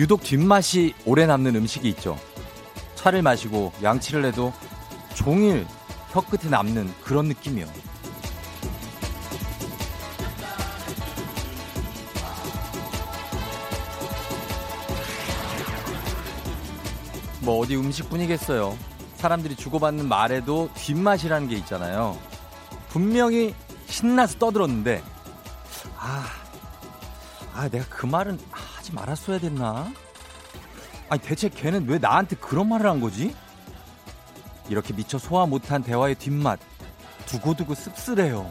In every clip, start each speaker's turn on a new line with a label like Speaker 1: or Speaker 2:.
Speaker 1: 유독 뒷맛이 오래 남는 음식이 있죠. 차를 마시고 양치를 해도 종일 혀끝에 남는 그런 느낌이요. 뭐 어디 음식뿐이겠어요. 사람들이 주고받는 말에도 뒷맛이라는 게 있잖아요. 분명히 신나서 떠들었는데 아, 아 내가 그 말은 하지 말았어야 됐나? 아니 대체 걔는 왜 나한테 그런 말을 한 거지? 이렇게 미처 소화 못한 대화의 뒷맛 두고두고 씁쓸해요.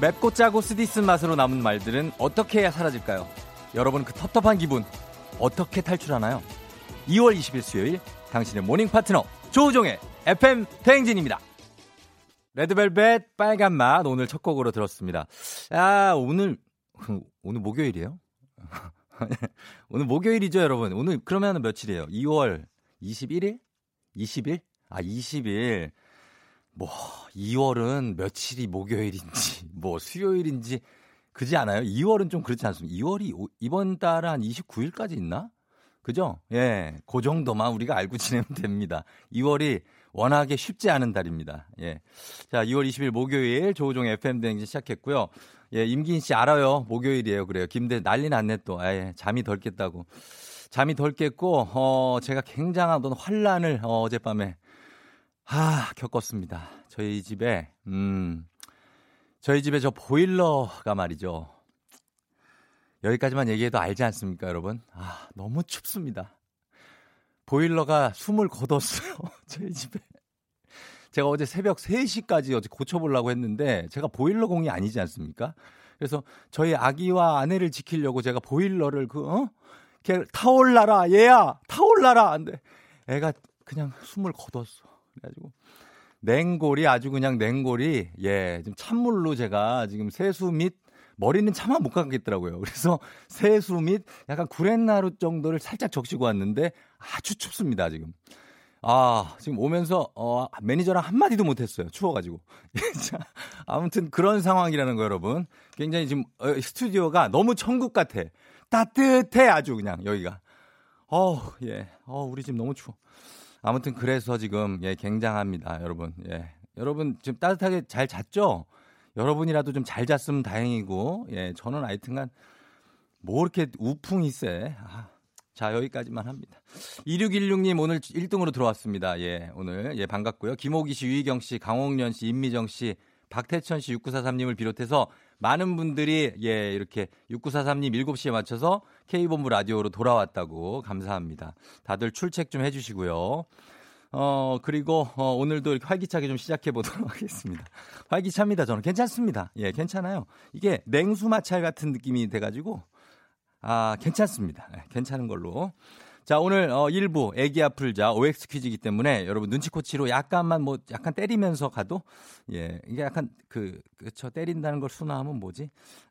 Speaker 1: 맵고 짜고 쓰디쓴 맛으로 남은 말들은 어떻게 해야 사라질까요? 여러분 그 텁텁한 기분 어떻게 탈출하나요? 2월 20일 수요일 당신의 모닝 파트너 조우종의 FM 대행진입니다. 레드벨벳 빨간 맛 오늘 첫 곡으로 들었습니다. 아 오늘 오늘 목요일이에요? 오늘 목요일이죠 여러분. 오늘 그러면 며칠이에요? 2월 21일? 20일? 아 20일. 뭐 2월은 며칠이 목요일인지 뭐 수요일인지 그지 않아요? 2월은 좀 그렇지 않습니까? 2월이 이번 달 한 29일까지 있나? 그죠? 예. 그 정도만 우리가 알고 지내면 됩니다. 2월이 워낙에 쉽지 않은 달입니다. 예. 자, 2월 20일 목요일 조우종 FM 대행진 시작했고요. 예, 임긴 씨 알아요. 목요일이에요. 그래요. 김대 난리 났네 또. 예, 잠이 덜 깼다고. 잠이 덜 깼고 어, 제가 굉장한 어떤 환란을 어, 어젯밤에 아, 겪었습니다. 저희 집에, 음, 저희 집에 저 보일러가 말이죠. 여기까지만 얘기해도 알지 않습니까, 여러분? 아, 너무 춥습니다. 보일러가 숨을 거뒀어요. 저희 집에. 제가 어제 새벽 3시까지 어제 고쳐보려고 했는데, 제가 보일러 공이 아니지 않습니까? 그래서 저희 아기와 아내를 지키려고 제가 보일러를 그, 어? 걔 타올라라, 얘야! 타올라라! 안 돼. 애가 그냥 숨을 거뒀어. 그래가지고 냉골이 아주 그냥 냉골이 예 지금 찬물로 제가 지금 세수 및 머리는 차마 못 감겠더라고요. 그래서 세수 및 약간 구렛나루 정도를 살짝 적시고 왔는데 아주 춥습니다 지금. 아, 지금 오면서, 어, 매니저랑 한마디도 못했어요. 추워가지고. 자, 아무튼 그런 상황이라는 거, 여러분. 굉장히 지금, 어, 스튜디오가 너무 천국 같아. 따뜻해, 아주 그냥, 여기가. 어 예. 어, 우리 집 너무 추워. 아무튼 그래서 지금 예, 굉장합니다, 여러분. 예. 여러분 지금 따뜻하게 잘 잤죠? 여러분이라도 좀 잘 잤으면 다행이고, 예, 저는 하여튼간 뭐 이렇게 우풍이 세. 아, 자, 여기까지만 합니다. 2616님 오늘 1등으로 들어왔습니다. 예, 오늘. 예, 반갑고요. 김호기 씨, 유희경 씨, 강홍련 씨, 임미정 씨, 박태천 씨, 6943님을 비롯해서 많은 분들이 예, 이렇게 6943님 7시에 맞춰서 K본부 라디오로 돌아왔다고 감사합니다. 다들 출첵 좀 해주시고요. 어, 그리고, 어, 오늘도 활기차게 좀 시작해 보도록 하겠습니다. 활기차입니다, 저는. 괜찮습니다. 예, 괜찮아요. 이게 냉수 마찰 같은 느낌이 돼가지고, 아, 괜찮습니다. 예, 괜찮은 걸로. 자, 오늘 어 1부 애기 아플자 OX 퀴즈이기 때문에 여러분 눈치코치로 약간만 뭐 약간 때리면서 가도 예, 이게 약간 그 그쵸 때린다는 걸 순화하면 뭐지?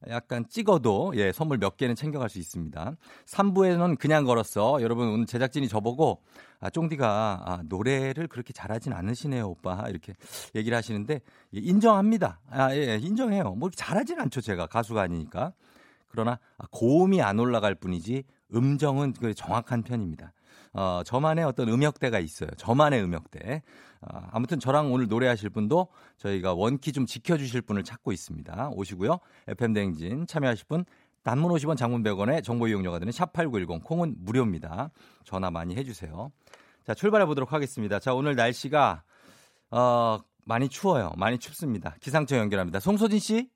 Speaker 1: 약간 찍어도 예, 선물 몇 개는 챙겨갈 수 있습니다. 3부에는 그냥 걸었어. 여러분 오늘 제작진이 저보고 아, 쫑디가 아, 노래를 그렇게 잘하진 않으시네요, 오빠. 이렇게 얘기를 하시는데 예, 인정합니다. 아, 예, 예 인정해요. 뭐 잘하진 않죠, 제가 가수가 아니니까. 그러나 아, 고음이 안 올라갈 뿐이지 음정은 그 정확한 편입니다. 어, 저만의 어떤 음역대가 있어요. 저만의 음역대. 어, 아무튼 저랑 오늘 노래하실 분도 저희가 원키 좀 지켜주실 분을 찾고 있습니다. 오시고요. FM대행진 참여하실 분 단문 50원 장문 100원에 정보 이용료가 드는 샵8910 콩은 무료입니다. 전화 많이 해주세요. 자, 출발해 보도록 하겠습니다. 자, 오늘 날씨가, 어, 많이 추워요. 많이 춥습니다. 기상청 연결합니다. 송소진 씨?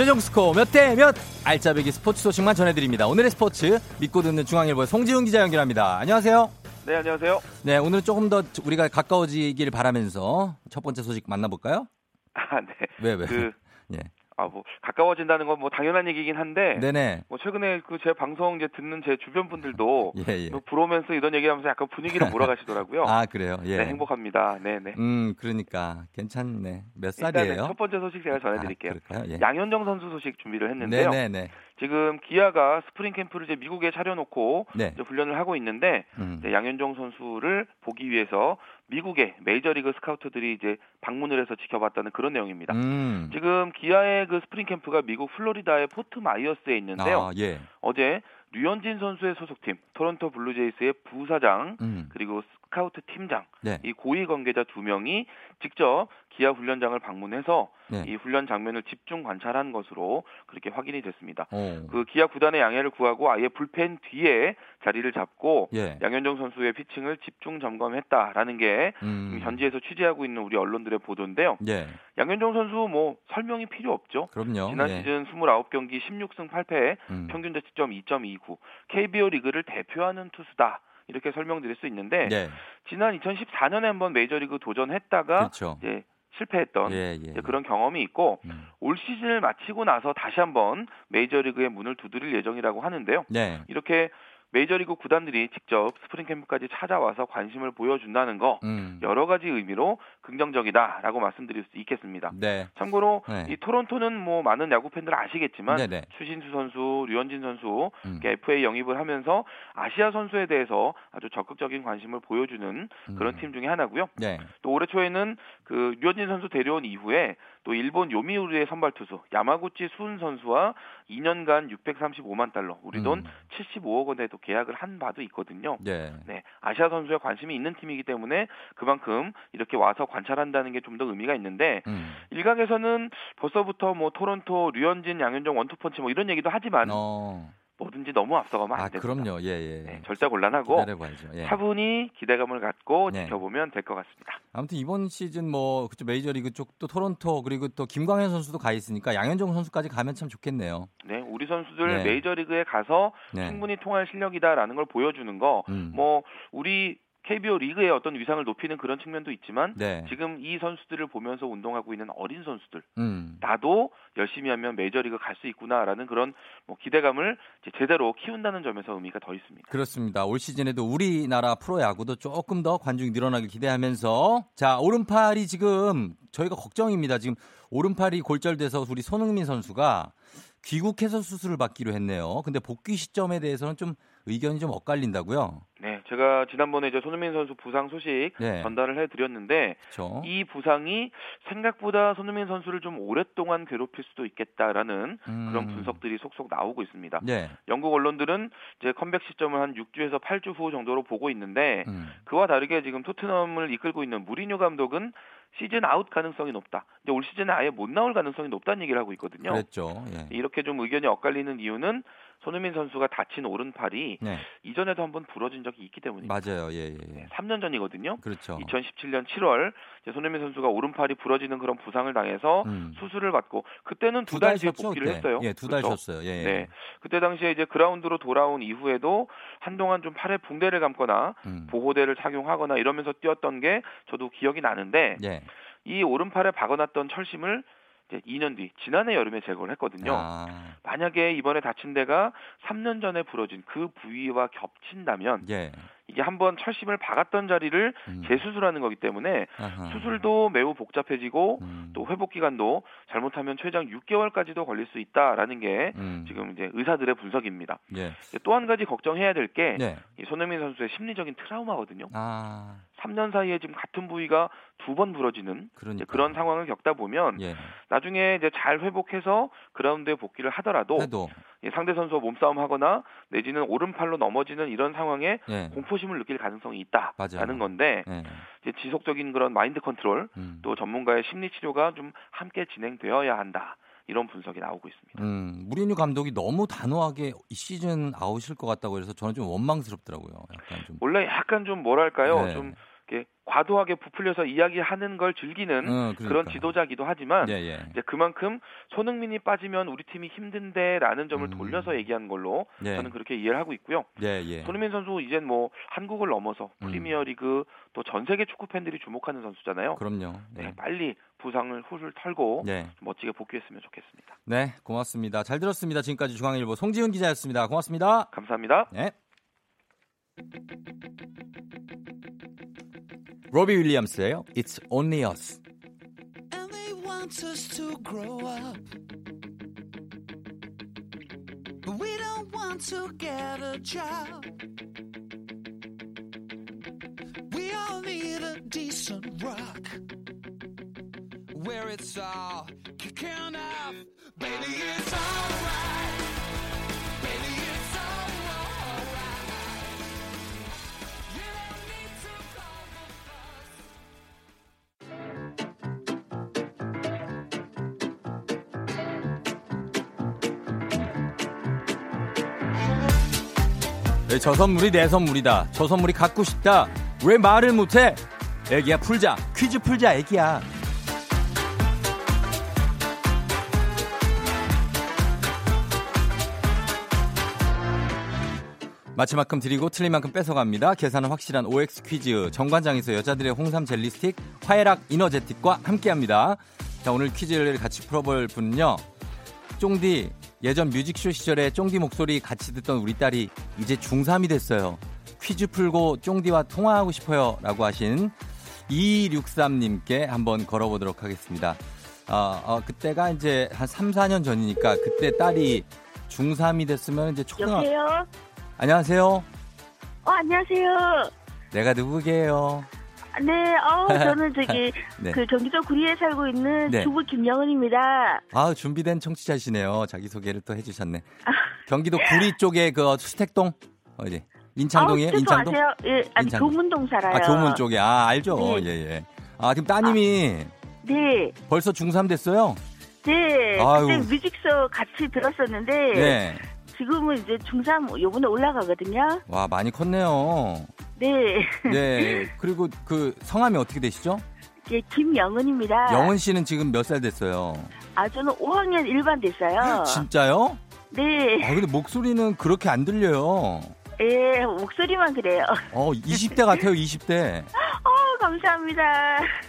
Speaker 1: 최종 스코어 몇 대 몇? 알짜배기 스포츠 소식만 전해드립니다. 오늘의 스포츠 믿고 듣는 중앙일보의 송지훈 기자 연결합니다. 안녕하세요.
Speaker 2: 네, 안녕하세요.
Speaker 1: 네, 오늘 조금 더 우리가 가까워지길 바라면서 첫 번째 소식 만나볼까요?
Speaker 2: 아, 네.
Speaker 1: 왜, 왜? 그,
Speaker 2: 예. 아, 뭐 가까워진다는 건 뭐 당연한 얘기긴 한데
Speaker 1: 네네.
Speaker 2: 뭐 최근에 그 제 방송 이제 듣는 제 주변 분들도 예, 예. 뭐 부러우면서 이런 얘기하면서 약간 분위기를 몰아가시더라고요.
Speaker 1: 아, 그래요. 예.
Speaker 2: 네, 행복합니다. 네, 네.
Speaker 1: 음, 그러니까 괜찮네. 몇 살이에요?
Speaker 2: 첫 번째 소식 제가 전해 드릴게요.
Speaker 1: 아,
Speaker 2: 양현정 선수 소식 준비를 했는데요.
Speaker 1: 네네네.
Speaker 2: 지금 기아가 스프링 캠프를 이제 미국에 차려놓고 네. 이제 훈련을 하고 있는데 음. 양현종 선수를 보기 위해서 미국의 메이저리그 스카우터들이 이제 방문을 해서 지켜봤다는 그런 내용입니다. 음. 지금 기아의 그 스프링 캠프가 미국 플로리다의 포트 마이어스에 있는데요. 아, 예. 어제 류현진 선수의 소속팀 토론토 블루제이스의 부사장 음. 그리고 스카우트 팀장 네. 이 고위 관계자 두 명이 직접 기아 훈련장을 방문해서 네. 이 훈련 장면을 집중 관찰한 것으로 그렇게 확인이 됐습니다. 오. 어. 그 기아 구단의 양해를 구하고 아예 불펜 뒤에 자리를 잡고 예. 양현종 선수의 피칭을 집중 점검했다라는 게 음. 현지에서 취재하고 있는 우리 언론들의 보도인데요. 예. 양현종 선수 뭐 설명이 필요 없죠.
Speaker 1: 그럼요.
Speaker 2: 지난 예. 시즌 29경기 16승 8패 음. 평균 자책점 2.29 KBO 리그를 대표하는 투수다. 이렇게 설명드릴 수 있는데 네. 지난 2014년에 한번 메이저리그 도전했다가 그렇죠. 이제 실패했던 예, 예. 그런 경험이 있고 음. 올 시즌을 마치고 나서 다시 한번 메이저리그의 문을 두드릴 예정이라고 하는데요. 네. 이렇게 메이저리그 구단들이 직접 스프링 캠프까지 찾아와서 관심을 보여준다는 거 음. 여러 가지 의미로 긍정적이다라고 말씀드릴 수 있겠습니다. 네. 참고로 네. 이 토론토는 뭐 많은 야구 팬들 아시겠지만 네네. 네. 추신수 선수, 류현진 선수 음. FA 영입을 하면서 아시아 선수에 대해서 아주 적극적인 관심을 보여주는 음. 그런 팀 중에 하나고요. 네. 또 올해 초에는 그 류현진 선수 데려온 이후에 또 일본 요미우리의 선발 투수 야마구치 슌 선수와 2년간 635만 달러, 우리 돈 음. 75억 원에도 계약을 한 바도 있거든요. 네. 네. 아시아 선수에 관심이 있는 팀이기 때문에 그만큼 이렇게 와서 관 찰한다는 게 좀 더 의미가 있는데 음. 일각에서는 벌써부터 뭐 토론토 류현진, 양현종 원투펀치 뭐 이런 얘기도 하지만 어. 뭐든지 너무 앞서가면 안 아, 됩니다.
Speaker 1: 그럼요. 예, 예.
Speaker 2: 네, 절대 곤란하고 예. 차분히 기대감을 갖고 네. 지켜보면 될 것 같습니다.
Speaker 1: 아무튼 이번 시즌 뭐 그쪽 메이저리그 쪽도 토론토 그리고 또 김광현 선수도 가 있으니까 양현종 선수까지 가면 참 좋겠네요.
Speaker 2: 네, 우리 선수들 네. 메이저리그에 가서 네. 충분히 통할 실력이다라는 걸 보여주는 거. 음. 뭐 우리 KBO 리그의 어떤 위상을 높이는 그런 측면도 있지만 네. 지금 이 선수들을 보면서 운동하고 있는 어린 선수들 음. 나도 열심히 하면 메이저리그 갈 수 있구나라는 그런 뭐 기대감을 제대로 키운다는 점에서 의미가 더 있습니다.
Speaker 1: 그렇습니다. 올 시즌에도 우리나라 프로야구도 조금 더 관중이 늘어나길 기대하면서 자 오른팔이 지금 저희가 걱정입니다. 지금 오른팔이 골절돼서 우리 손흥민 선수가 귀국해서 수술을 받기로 했네요. 근데 복귀 시점에 대해서는 좀 의견이 좀 엇갈린다고요?
Speaker 2: 네, 제가 지난번에 이제 손흥민 선수 부상 소식 네. 전달을 해드렸는데 그쵸? 이 부상이 생각보다 손흥민 선수를 좀 오랫동안 괴롭힐 수도 있겠다라는 음. 그런 분석들이 속속 나오고 있습니다. 네. 영국 언론들은 이제 컴백 시점을 한 6주에서 8주 후 정도로 보고 있는데 음. 그와 다르게 지금 토트넘을 이끌고 있는 무리뉴 감독은 시즌 아웃 가능성이 높다. 근데 올 시즌에 아예 못 나올 가능성이 높다는 얘기를 하고 있거든요.
Speaker 1: 그랬죠.
Speaker 2: 예. 이렇게 좀 의견이 엇갈리는 이유는 손흥민 선수가 다친 오른팔이 네. 이전에도 한번 부러진 적이 있기 때문입니다.
Speaker 1: 맞아요. 예, 예, 예.
Speaker 2: 3년 전이거든요.
Speaker 1: 그렇죠.
Speaker 2: 2017년 7월 손흥민 선수가 오른팔이 부러지는 그런 부상을 당해서 음. 수술을 받고 그때는 두달 뒤에 복귀를 그때. 했어요.
Speaker 1: 예, 두달 그렇죠? 쉬었어요. 예, 예. 네.
Speaker 2: 그때 당시에 이제 그라운드로 돌아온 이후에도 한동안 좀 팔에 붕대를 감거나 음. 보호대를 착용하거나 이러면서 뛰었던 게 저도 기억이 나는데 예. 이 오른팔에 박아놨던 철심을 이제 2년 뒤 지난해 여름에 제거를 했거든요. 아. 만약에 이번에 다친 데가 3년 전에 부러진 그 부위와 겹친다면 예. 이게 한번 철심을 박았던 자리를 음. 재수술하는 거기 때문에 아하. 수술도 매우 복잡해지고 음. 또 회복 기간도 잘못하면 최장 6개월까지도 걸릴 수 있다라는 게 음. 지금 이제 의사들의 분석입니다. 예. 또 한 가지 걱정해야 될게 네. 손흥민 선수의 심리적인 트라우마거든요. 아. 3년 사이에 지금 같은 부위가 두 번 부러지는 그런 상황을 겪다 보면 예. 나중에 이제 잘 회복해서 그라운드에 복귀를 하더라도 상대 선수와 몸싸움하거나 내지는 오른팔로 넘어지는 이런 상황에 예. 공포심을 느낄 가능성이 있다라는. 건데 예. 이제 지속적인 그런 마인드 컨트롤 음. 또 전문가의 심리 치료가 좀 함께 진행되어야 한다. 이런 분석이 나오고 있습니다.
Speaker 1: 음, 무리뉴 감독이 너무 단호하게 이 시즌 아웃일 것 같다고 해서 저는 좀 원망스럽더라고요.
Speaker 2: 약간 좀. 원래 약간 좀 뭐랄까요? 네. 좀 과도하게 부풀려서 이야기하는 걸 즐기는 어, 그러니까. 그런 지도자기도 하지만 예, 예. 이제 그만큼 손흥민이 빠지면 우리 팀이 힘든데라는 점을 음. 돌려서 얘기한 걸로 예. 저는 그렇게 이해를 하고 있고요. 예, 예. 손흥민 선수 이젠 뭐 한국을 넘어서 음. 프리미어리그 또전 세계 축구 팬들이 주목하는 선수잖아요.
Speaker 1: 그럼요.
Speaker 2: 네, 네 빨리 부상을 훌훌 털고 네. 멋지게 복귀했으면 좋겠습니다.
Speaker 1: 네, 고맙습니다. 잘 들었습니다. 지금까지 중앙일보 송지훈 기자였습니다. 고맙습니다.
Speaker 2: 감사합니다. 네.
Speaker 1: 로비 윌리엄스예요. It's Only Us.
Speaker 3: want to get a job. We all need a decent rock where it's all kicking off. Baby, it's alright. Baby,
Speaker 1: 저 선물이 내 선물이다. 저 선물이 갖고 싶다. 왜 말을 못해? 애기야 풀자. 퀴즈 풀자 애기야. 맞힌 만큼 드리고 틀린 만큼 뺏어갑니다. 계산은 확실한 OX 퀴즈. 정관장에서 여자들의 홍삼 젤리 스틱, 화해락 이너제틱과 함께합니다. 자, 오늘 퀴즈를 같이 풀어볼 분은요. 쫑디, 예전 뮤직쇼 시절에 쫑디 목소리 같이 듣던 우리 딸이 이제 중3이 됐어요. 퀴즈 풀고 쫑디와 통화하고 싶어요. 라고 하신 2263님께 한번 걸어보도록 하겠습니다. 어, 어, 그때가 이제 한 3, 4년 전이니까 그때 딸이 중3이 됐으면 이제 초등학
Speaker 4: 여보세요?
Speaker 1: 안녕하세요.
Speaker 4: 어, 안녕하세요.
Speaker 1: 내가 누구게요?
Speaker 4: 네, 어, 저는 저기,
Speaker 1: 네.
Speaker 4: 그 경기도 구리에 살고 있는
Speaker 1: 네.
Speaker 4: 주부 김영은입니다.
Speaker 1: 아, 준비된 청취자시네요. 자기 소개를 또 해주셨네. 경기도 구리 쪽에 그 수택동? 어디? 인창동이에요?
Speaker 4: 아,
Speaker 1: 인창동?
Speaker 4: 아세요? 예, 아니,
Speaker 1: 인창동.
Speaker 4: 교문동 살아요.
Speaker 1: 아, 교문 쪽에. 아, 알죠.
Speaker 4: 네.
Speaker 1: 예, 예. 아, 지금 따님이
Speaker 4: 네,
Speaker 1: 벌써 중3 됐어요?
Speaker 4: 네.
Speaker 1: 아유.
Speaker 4: 그때 뮤직쇼 같이 들었었는데,
Speaker 1: 네.
Speaker 4: 지금은 이제 중3 요번에 올라가거든요.
Speaker 1: 와, 많이 컸네요.
Speaker 4: 네.
Speaker 1: 네. 그리고 그 성함이 어떻게 되시죠?
Speaker 4: 예, 김영은입니다.
Speaker 1: 영은 씨는 지금 몇 살 됐어요?
Speaker 4: 아, 저는 5학년 1반 됐어요.
Speaker 1: 진짜요?
Speaker 4: 네.
Speaker 1: 아, 근데 목소리는 그렇게 안 들려요.
Speaker 4: 예, 목소리만 그래요.
Speaker 1: 어, 20대 같아요, 20대.
Speaker 4: 어, 감사합니다.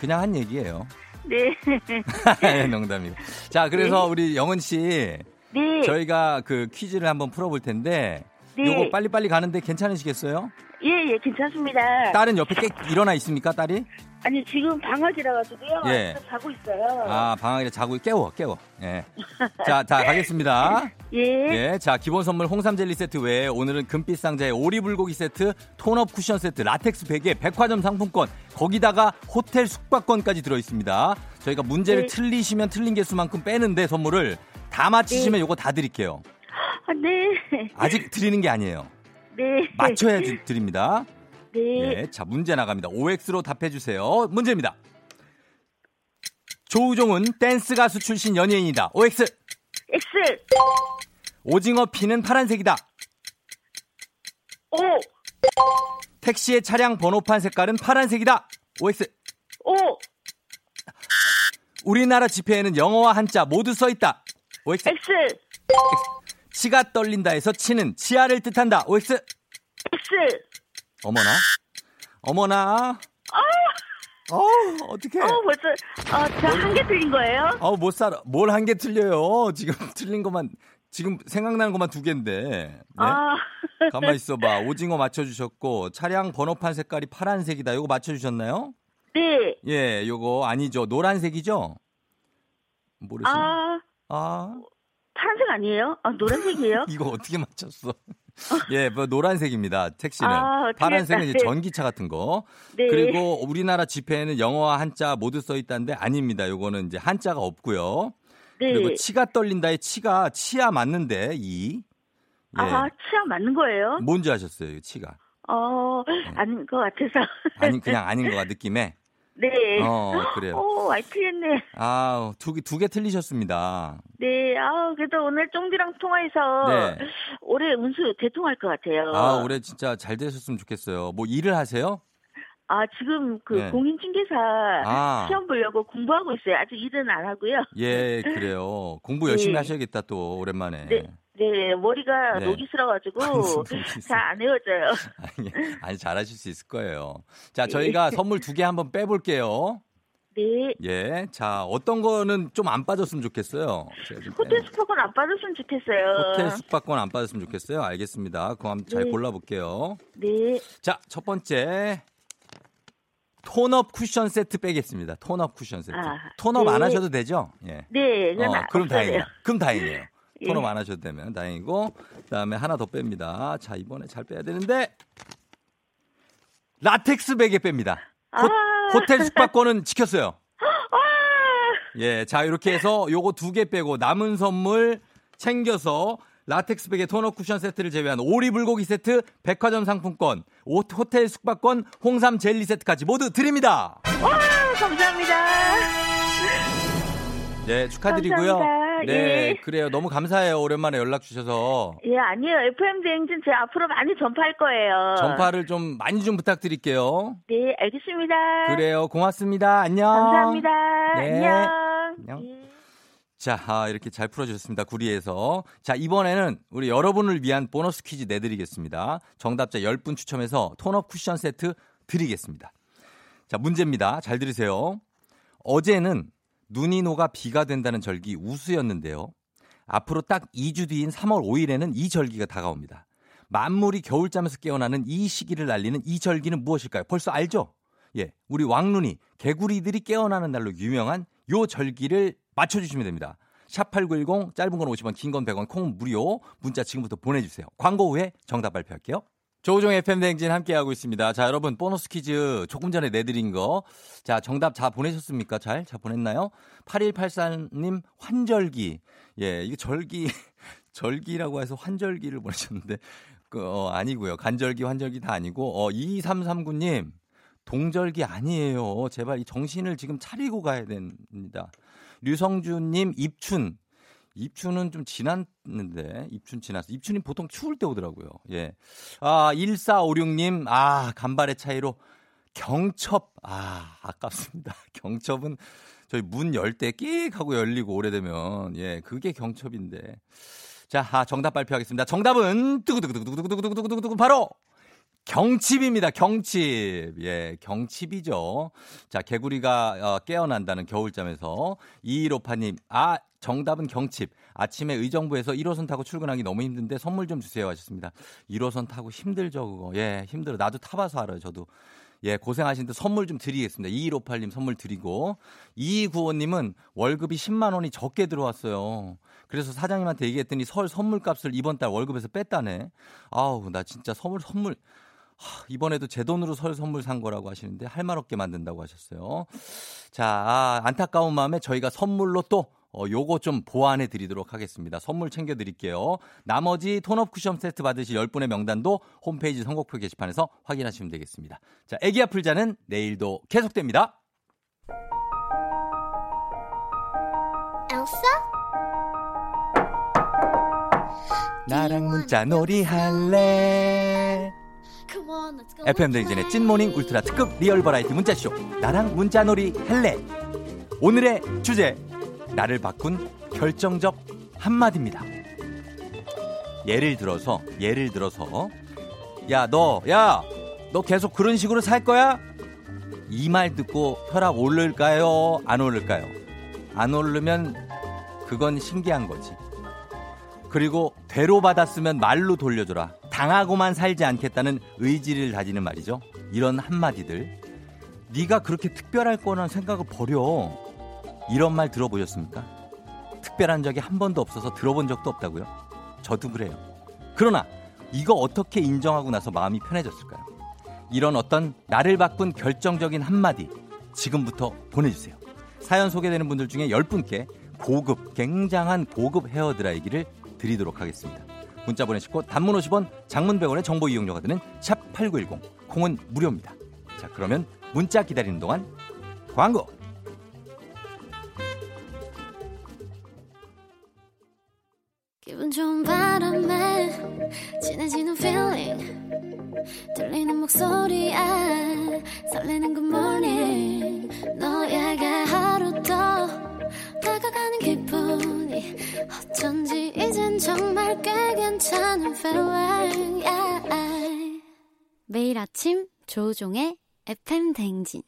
Speaker 1: 그냥 한 얘기예요.
Speaker 4: 네.
Speaker 1: 농담이고. 자, 그래서 우리 영은 씨,
Speaker 4: 네.
Speaker 1: 저희가 그 퀴즈를 한번 풀어볼 텐데,
Speaker 4: 네.
Speaker 1: 요거 빨리빨리 가는데 괜찮으시겠어요?
Speaker 4: 예, 예, 괜찮습니다.
Speaker 1: 딸은 옆에 깨 일어나 있습니까, 딸이?
Speaker 4: 아니, 지금 방학이라 가지고요.
Speaker 1: 예.
Speaker 4: 자고 있어요.
Speaker 1: 아, 방학이라 자고 깨워, 깨워. 예. 자, 자, 가겠습니다.
Speaker 4: 예.
Speaker 1: 예, 자 기본 선물 홍삼 젤리 세트 외에 오늘은 금빛 상자에 오리 불고기 세트, tone-up 쿠션 세트, 라텍스 베개, 백화점 상품권, 거기다가 호텔 숙박권까지 들어 있습니다. 저희가 문제를
Speaker 4: 네.
Speaker 1: 틀리시면 틀린 개수만큼 빼는데 선물을 다 맞히시면 요거 다 드릴게요.
Speaker 4: 아, 네.
Speaker 1: 아직 드리는 게 아니에요.
Speaker 4: 네.
Speaker 1: 맞춰야 드- 드립니다.
Speaker 4: 네.
Speaker 1: 예, 자 문제 나갑니다. OX로 답해 주세요. 문제입니다. 조우종은 댄스 가수 출신 연예인이다. OX.
Speaker 4: X.
Speaker 1: 오징어 피는 파란색이다.
Speaker 4: O.
Speaker 1: 택시의 차량 번호판 색깔은 파란색이다. OX.
Speaker 4: O.
Speaker 1: 우리나라 지폐에는 영어와 한자 모두 써 있다. OX.
Speaker 4: X.
Speaker 1: 치가 떨린다에서 치는 치아를 뜻한다. OX.
Speaker 4: X.
Speaker 1: 어머나. 어머나. 어, 어떡해.
Speaker 4: 어, 벌써, 어, 저 한 개 틀린 거예요?
Speaker 1: 어, 못 살아. 뭘 한 개 틀려요. 지금 틀린 것만, 지금 생각나는 것만 두 개인데. 네?
Speaker 4: 아.
Speaker 1: 가만 있어 봐. 오징어 맞춰 주셨고, 차량 번호판 색깔이 파란색이다. 요거 맞춰 주셨나요?
Speaker 4: 네.
Speaker 1: 예, 요거 아니죠. 노란색이죠? 모르시나요?
Speaker 4: 아,
Speaker 1: 아,
Speaker 4: 파란색 아니에요? 아, 노란색이에요?
Speaker 1: 이거 어떻게 맞췄어? 예, 뭐 노란색입니다. 택시는.
Speaker 4: 아,
Speaker 1: 파란색은 이제
Speaker 4: 했다.
Speaker 1: 전기차 같은 거.
Speaker 4: 네.
Speaker 1: 그리고 우리나라 지폐에는 영어와 한자 모두 써 있다는데 아닙니다. 요거는 이제 한자가 없고요.
Speaker 4: 네.
Speaker 1: 그리고 치가 떨린다의 치가 치아 맞는데 이. 예.
Speaker 4: 아, 치아 맞는 거예요?
Speaker 1: 뭔지 아셨어요, 이 치가?
Speaker 4: 어, 아닌 것 같아서.
Speaker 1: 아니 그냥 아닌 거가 느낌에.
Speaker 4: 네.
Speaker 1: 어, 그래요.
Speaker 4: 오, 많이 틀렸네.
Speaker 1: 아, 두 개 두 개 틀리셨습니다.
Speaker 4: 네, 아 그래도 오늘 쫑디랑 통화해서
Speaker 1: 네.
Speaker 4: 올해 운수 대통할 것 같아요.
Speaker 1: 아, 올해 진짜 잘 되셨으면 좋겠어요. 뭐 일을 하세요?
Speaker 4: 아, 지금 그
Speaker 1: 네.
Speaker 4: 공인중개사
Speaker 1: 아.
Speaker 4: 시험 보려고 공부하고 있어요. 아직 일은 안 하고요.
Speaker 1: 예, 그래요. 공부 열심히
Speaker 4: 네.
Speaker 1: 하셔야겠다 또 오랜만에.
Speaker 4: 네, 네 머리가
Speaker 1: 네.
Speaker 4: 녹이 슬어가지고. 잘안 헤어져요.
Speaker 1: 아니, 아니 잘하실 수 있을 거예요. 자, 저희가 선물 두 개 한번 빼볼게요.
Speaker 4: 네.
Speaker 1: 예, 자 어떤 거는 좀 안 빠졌으면 좋겠어요.
Speaker 4: 호텔
Speaker 1: 빼-
Speaker 4: 숙박은 안 받았으면 좋겠어요.
Speaker 1: 호텔 숙박권 안 빠졌으면 좋겠어요. 알겠습니다. 그럼 한번 잘
Speaker 4: 네.
Speaker 1: 골라볼게요.
Speaker 4: 네.
Speaker 1: 자, 첫 번째 톤업 쿠션 세트 빼겠습니다. 톤업 쿠션 세트.
Speaker 4: 아,
Speaker 1: 톤업 안
Speaker 4: 네.
Speaker 1: 하셔도 되죠? 예.
Speaker 4: 네, 그건
Speaker 1: 어,
Speaker 4: 아-
Speaker 1: 그럼 다행이에요. 그럼 다행이에요. 예. 톤업 안 하셔도 되면 다행이고 그다음에 하나 더 뺍니다. 자 이번에 잘 빼야 되는데 라텍스 베개 뺍니다. 아. 호텔 숙박권은 지켰어요. 아. 예, 자 이렇게 해서 요거 두 개 빼고 남은 선물 챙겨서 라텍스 베개 tone-up 쿠션 세트를 제외한 오리 불고기 세트, 백화점 상품권, 호텔 숙박권, 홍삼 젤리 세트까지 모두 드립니다.
Speaker 4: 와, 감사합니다.
Speaker 1: 네, 축하드리고요. 감사합니다. 네, 예. 그래요. 너무 감사해요. 오랜만에 연락 주셔서.
Speaker 4: 예, 아니요. FM 대행진 제 앞으로 많이 전파할 거예요.
Speaker 1: 전파를 좀 많이 좀 부탁드릴게요.
Speaker 4: 네, 알겠습니다.
Speaker 1: 그래요. 고맙습니다. 안녕.
Speaker 4: 감사합니다. 네. 안녕. 안녕.
Speaker 1: 예. 자, 아, 이렇게 잘 풀어주셨습니다. 구리에서. 자, 이번에는 우리 여러분을 위한 보너스 퀴즈 내드리겠습니다. 정답자 10분 추첨해서 톤업 쿠션 세트 드리겠습니다. 자, 문제입니다. 잘 들으세요. 어제는 눈이 녹아 비가 된다는 절기 우수였는데요. 앞으로 딱 2주 뒤인 3월 5일에는 이 절기가 다가옵니다. 만물이 겨울잠에서 깨어나는 이 시기를 알리는 이 절기는 무엇일까요? 벌써 알죠? 예, 우리 왕눈이 개구리들이 깨어나는 날로 유명한 요 절기를 맞춰주시면 됩니다. 샵8910 짧은 건 50원 긴 건 100원 콩 무료 문자 지금부터 보내주세요. 광고 후에 정답 발표할게요. 조우종 FM 대행진 함께하고 있습니다. 자, 여러분, 보너스 퀴즈 조금 전에 내드린 거. 자, 정답 다 보내셨습니까? 잘? 잘 보냈나요? 8184님, 환절기. 예, 이게 절기, 절기라고 해서 환절기를 보내셨는데, 그, 어, 아니고요. 간절기, 환절기 다 아니고, 어, 2339님, 동절기 아니에요. 제발 이 정신을 지금 차리고 가야 됩니다. 류성준님 입춘. 입춘은 좀 지났는데, 입춘 지났어. 입춘이 보통 추울 때 오더라고요. 예. 아, 1456님, 아, 간발의 차이로 경첩. 아, 아깝습니다. 경첩은 저희 문 열 때 끼익 하고 열리고 오래되면, 예, 그게 경첩인데. 자, 아, 정답 발표하겠습니다. 정답은, 두구두구두구두구두구두구두구 바로 경칩입니다. 경칩. 예, 경칩이죠. 자, 개구리가 어, 깨어난다는 겨울잠에서 2158님, 아, 정답은 경칩. 아침에 의정부에서 1호선 타고 출근하기 너무 힘든데 선물 좀 주세요 하셨습니다. 1호선 타고 힘들죠, 그거. 예, 힘들어. 나도 타봐서 알아요, 저도. 예, 고생하시는데 선물 좀 드리겠습니다. 2158님 선물 드리고. 2295님은 월급이 10만 원이 적게 들어왔어요. 그래서 사장님한테 얘기했더니 설 선물값을 이번 달 월급에서 뺐다네. 아우, 나 진짜 선물, 선물. 이번에도 제 돈으로 설 선물 산 거라고 하시는데 할 말 없게 만든다고 하셨어요. 자, 아, 안타까운 마음에 저희가 선물로 또 어, 요거 좀 보완해 드리도록 하겠습니다. 선물 챙겨 드릴게요. 나머지 tone-up 쿠션 세트 받으실 10분의 명단도 홈페이지 선곡표 게시판에서 확인하시면 되겠습니다. 자, 애기 아플 자는 내일도 계속됩니다. 엘사? 나랑 문자 놀이 할래? FM 댕진의 찐morning 울트라 특급 real variety 문자쇼 나랑 문자놀이 할래 오늘의 주제 나를 바꾼 결정적 한마디입니다 예를 들어서 예를 들어서 야 너 야 너 계속 그런 식으로 살 거야? 이 말 듣고 혈압 오를까요? 안 오를까요? 안 오르면 그건 신기한 거지 그리고 대로 받았으면 말로 돌려줘라 당하고만 살지 않겠다는 의지를 다지는 말이죠. 이런 한마디들. 네가 그렇게 특별할 거라는 생각을 버려. 이런 말 들어보셨습니까? 특별한 적이 한 번도 없어서 들어본 적도 없다고요? 저도 그래요. 그러나 이거 어떻게 인정하고 나서 마음이 편해졌을까요? 이런 어떤 나를 바꾼 결정적인 한마디 지금부터 보내주세요. 사연 소개되는 분들 중에 10분께 고급, 굉장한 고급 헤어드라이기를 드리도록 하겠습니다. 문자 보내시고 단문 50원, 장문 100원의 정보 이용료가 드는 샵 8910. 콩은 무료입니다. 자, 그러면 문자 기다리는 동안 광고. 기분 좋은 바람에 진해지는 feeling 들리는 목소리에 설레는 good morning 너에게 하루 더 다가가는 기분이 어쩐지 이젠 정말 꽤 괜찮은 feeling yeah. 매일 아침 조종의 FM 댕진.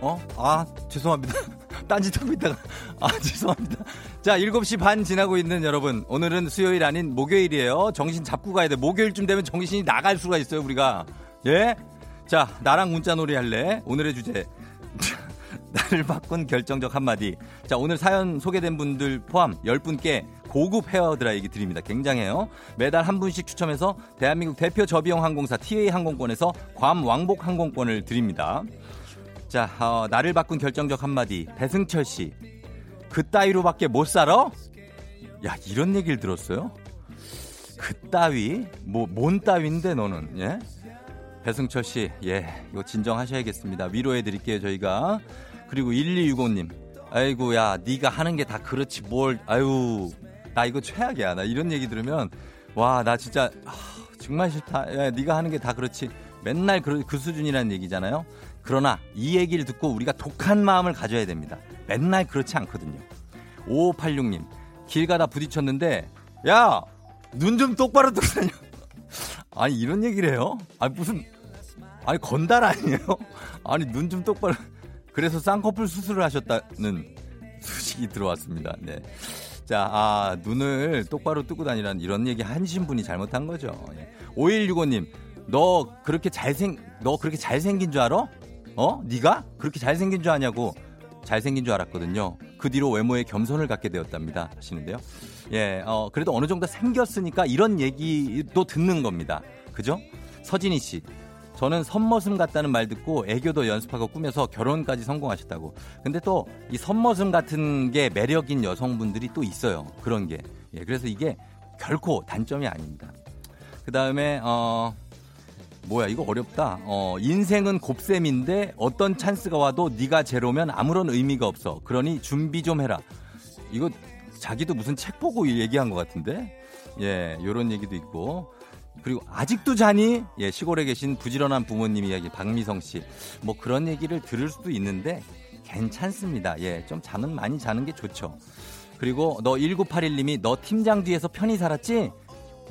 Speaker 1: 어? 아 죄송합니다. 딴짓 하고 있다가. 아 죄송합니다. 자 7시 반 지나고 있는 여러분 오늘은 수요일 아닌 목요일이에요. 정신 잡고 가야 돼. 목요일쯤 되면 정신이 나갈 수가 있어요 우리가. 예? 자 나랑 문자놀이 할래 오늘의 주제 나를 바꾼 결정적 한마디. 자, 오늘 사연 소개된 분들 포함 10분께 고급 헤어 드라이기 드립니다. 굉장해요. 매달 한 분씩 추첨해서 대한민국 대표 저비용 항공사 TA 항공권에서 괌 왕복 항공권을 드립니다. 자, 어, 나를 바꾼 결정적 한마디. 배승철 씨. 그 따위로밖에 못 살아? 야, 이런 얘기를 들었어요? 그 따위? 뭐, 뭔 따위인데 너는, 예? 배승철 씨, 예, 이거 진정하셔야겠습니다. 위로해 드릴게요, 저희가. 그리고 1265님. 아이고, 야, 네가 하는 게 다 그렇지, 뭘, 아유, 나 이거 최악이야. 나 이런 얘기 들으면, 와, 나 진짜, 아, 정말 싫다. 야, 네가 하는 게 다 그렇지. 맨날 그, 그 수준이라는 얘기잖아요. 그러나 이 얘기를 듣고 우리가 독한 마음을 가져야 됩니다. 맨날 그렇지 않거든요. 5586님, 길 가다 부딪혔는데, 야! 눈 좀 똑바로 다녀. 아니, 이런 얘기를 해요? 아니, 무슨, 아니, 건달 아니에요? 아니, 눈 좀 똑바로. 그래서 쌍꺼풀 수술을 하셨다는 소식이 들어왔습니다. 네. 자, 아, 눈을 똑바로 뜨고 다니라는 이런 얘기 하신 분이 잘못한 거죠. 예. 5165님, 너 그렇게 잘생, 너 그렇게 잘생긴 줄 알아? 어? 네가 그렇게 잘생긴 줄 아냐고. 잘생긴 줄 알았거든요. 그 뒤로 외모에 겸손을 갖게 되었답니다. 하시는데요. 예, 어, 그래도 어느 정도 생겼으니까 이런 얘기도 듣는 겁니다. 그죠? 서진희 씨. 저는 선머슴 같다는 말 듣고 애교도 연습하고 꾸며서 결혼까지 성공하셨다고. 근데 또 이 선머슴 같은 게 매력인 여성분들이 또 있어요. 그런 게. 예, 그래서 이게 결코 단점이 아닙니다. 그 다음에, 어, 뭐야 이거 어렵다. 어, 인생은 곱셈인데 어떤 찬스가 와도 네가 제로면 아무런 의미가 없어. 그러니 준비 좀 해라. 이거 자기도 무슨 책 보고 얘기한 것 같은데. 예, 요런 얘기도 있고. 그리고 아직도 자니? 예, 시골에 계신 부지런한 부모님 이야기 박미성 씨. 뭐 그런 얘기를 들을 수도 있는데 괜찮습니다. 예, 좀 잠은 많이 자는 게 좋죠. 그리고 너 1981님이 너 팀장 뒤에서 편히 살았지?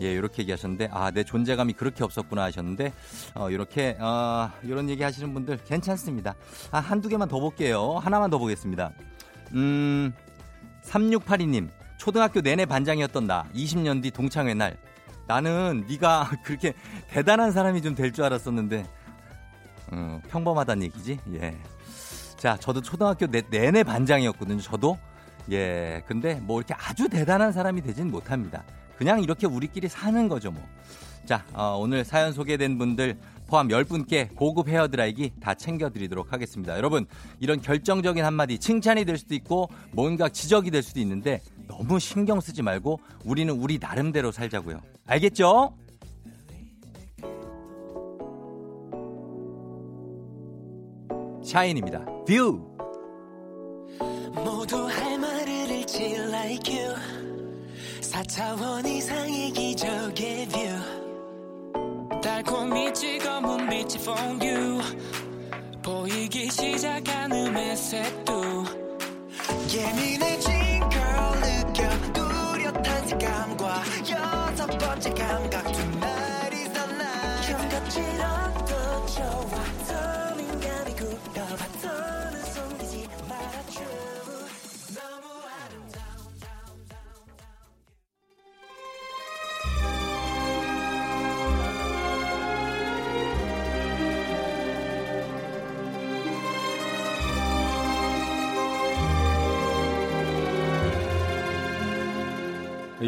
Speaker 1: 예, 이렇게 얘기하셨는데 아, 내 존재감이 그렇게 없었구나 하셨는데 어, 이렇게 어, 이런 얘기 하시는 분들 괜찮습니다. 아, 한두 개만 더 볼게요. 하나만 더 보겠습니다. 음. 3682님. 초등학교 내내 반장이었던 나. 20년 뒤 동창회 날. 나는 네가 그렇게 대단한 사람이 좀 될 줄 알았었는데 어, 평범하다는 얘기지. 예. 자, 저도 초등학교 내, 내내 반장이었거든요. 저도. 예. 근데 뭐 이렇게 아주 대단한 사람이 되진 못합니다. 그냥 이렇게 우리끼리 사는 거죠, 뭐. 자, 어, 오늘 사연 소개된 분들 포함 10분께 고급 헤어드라이기 다 챙겨드리도록 하겠습니다. 여러분, 이런 결정적인 한마디 칭찬이 될 수도 있고 뭔가 지적이 될 수도 있는데 너무 신경 쓰지 말고 우리는 우리 나름대로 살자고요. 알겠죠? 샤이니입니다. View! 4차원 이상의 기적의 view 달콤히 찍어 문 빛의 퐁 보이기 시작하는 회색도 예민해진 girl 느껴 뚜렷한 색감과 여섯 번째 감각. Tonight is the night 형같지랑도 좋아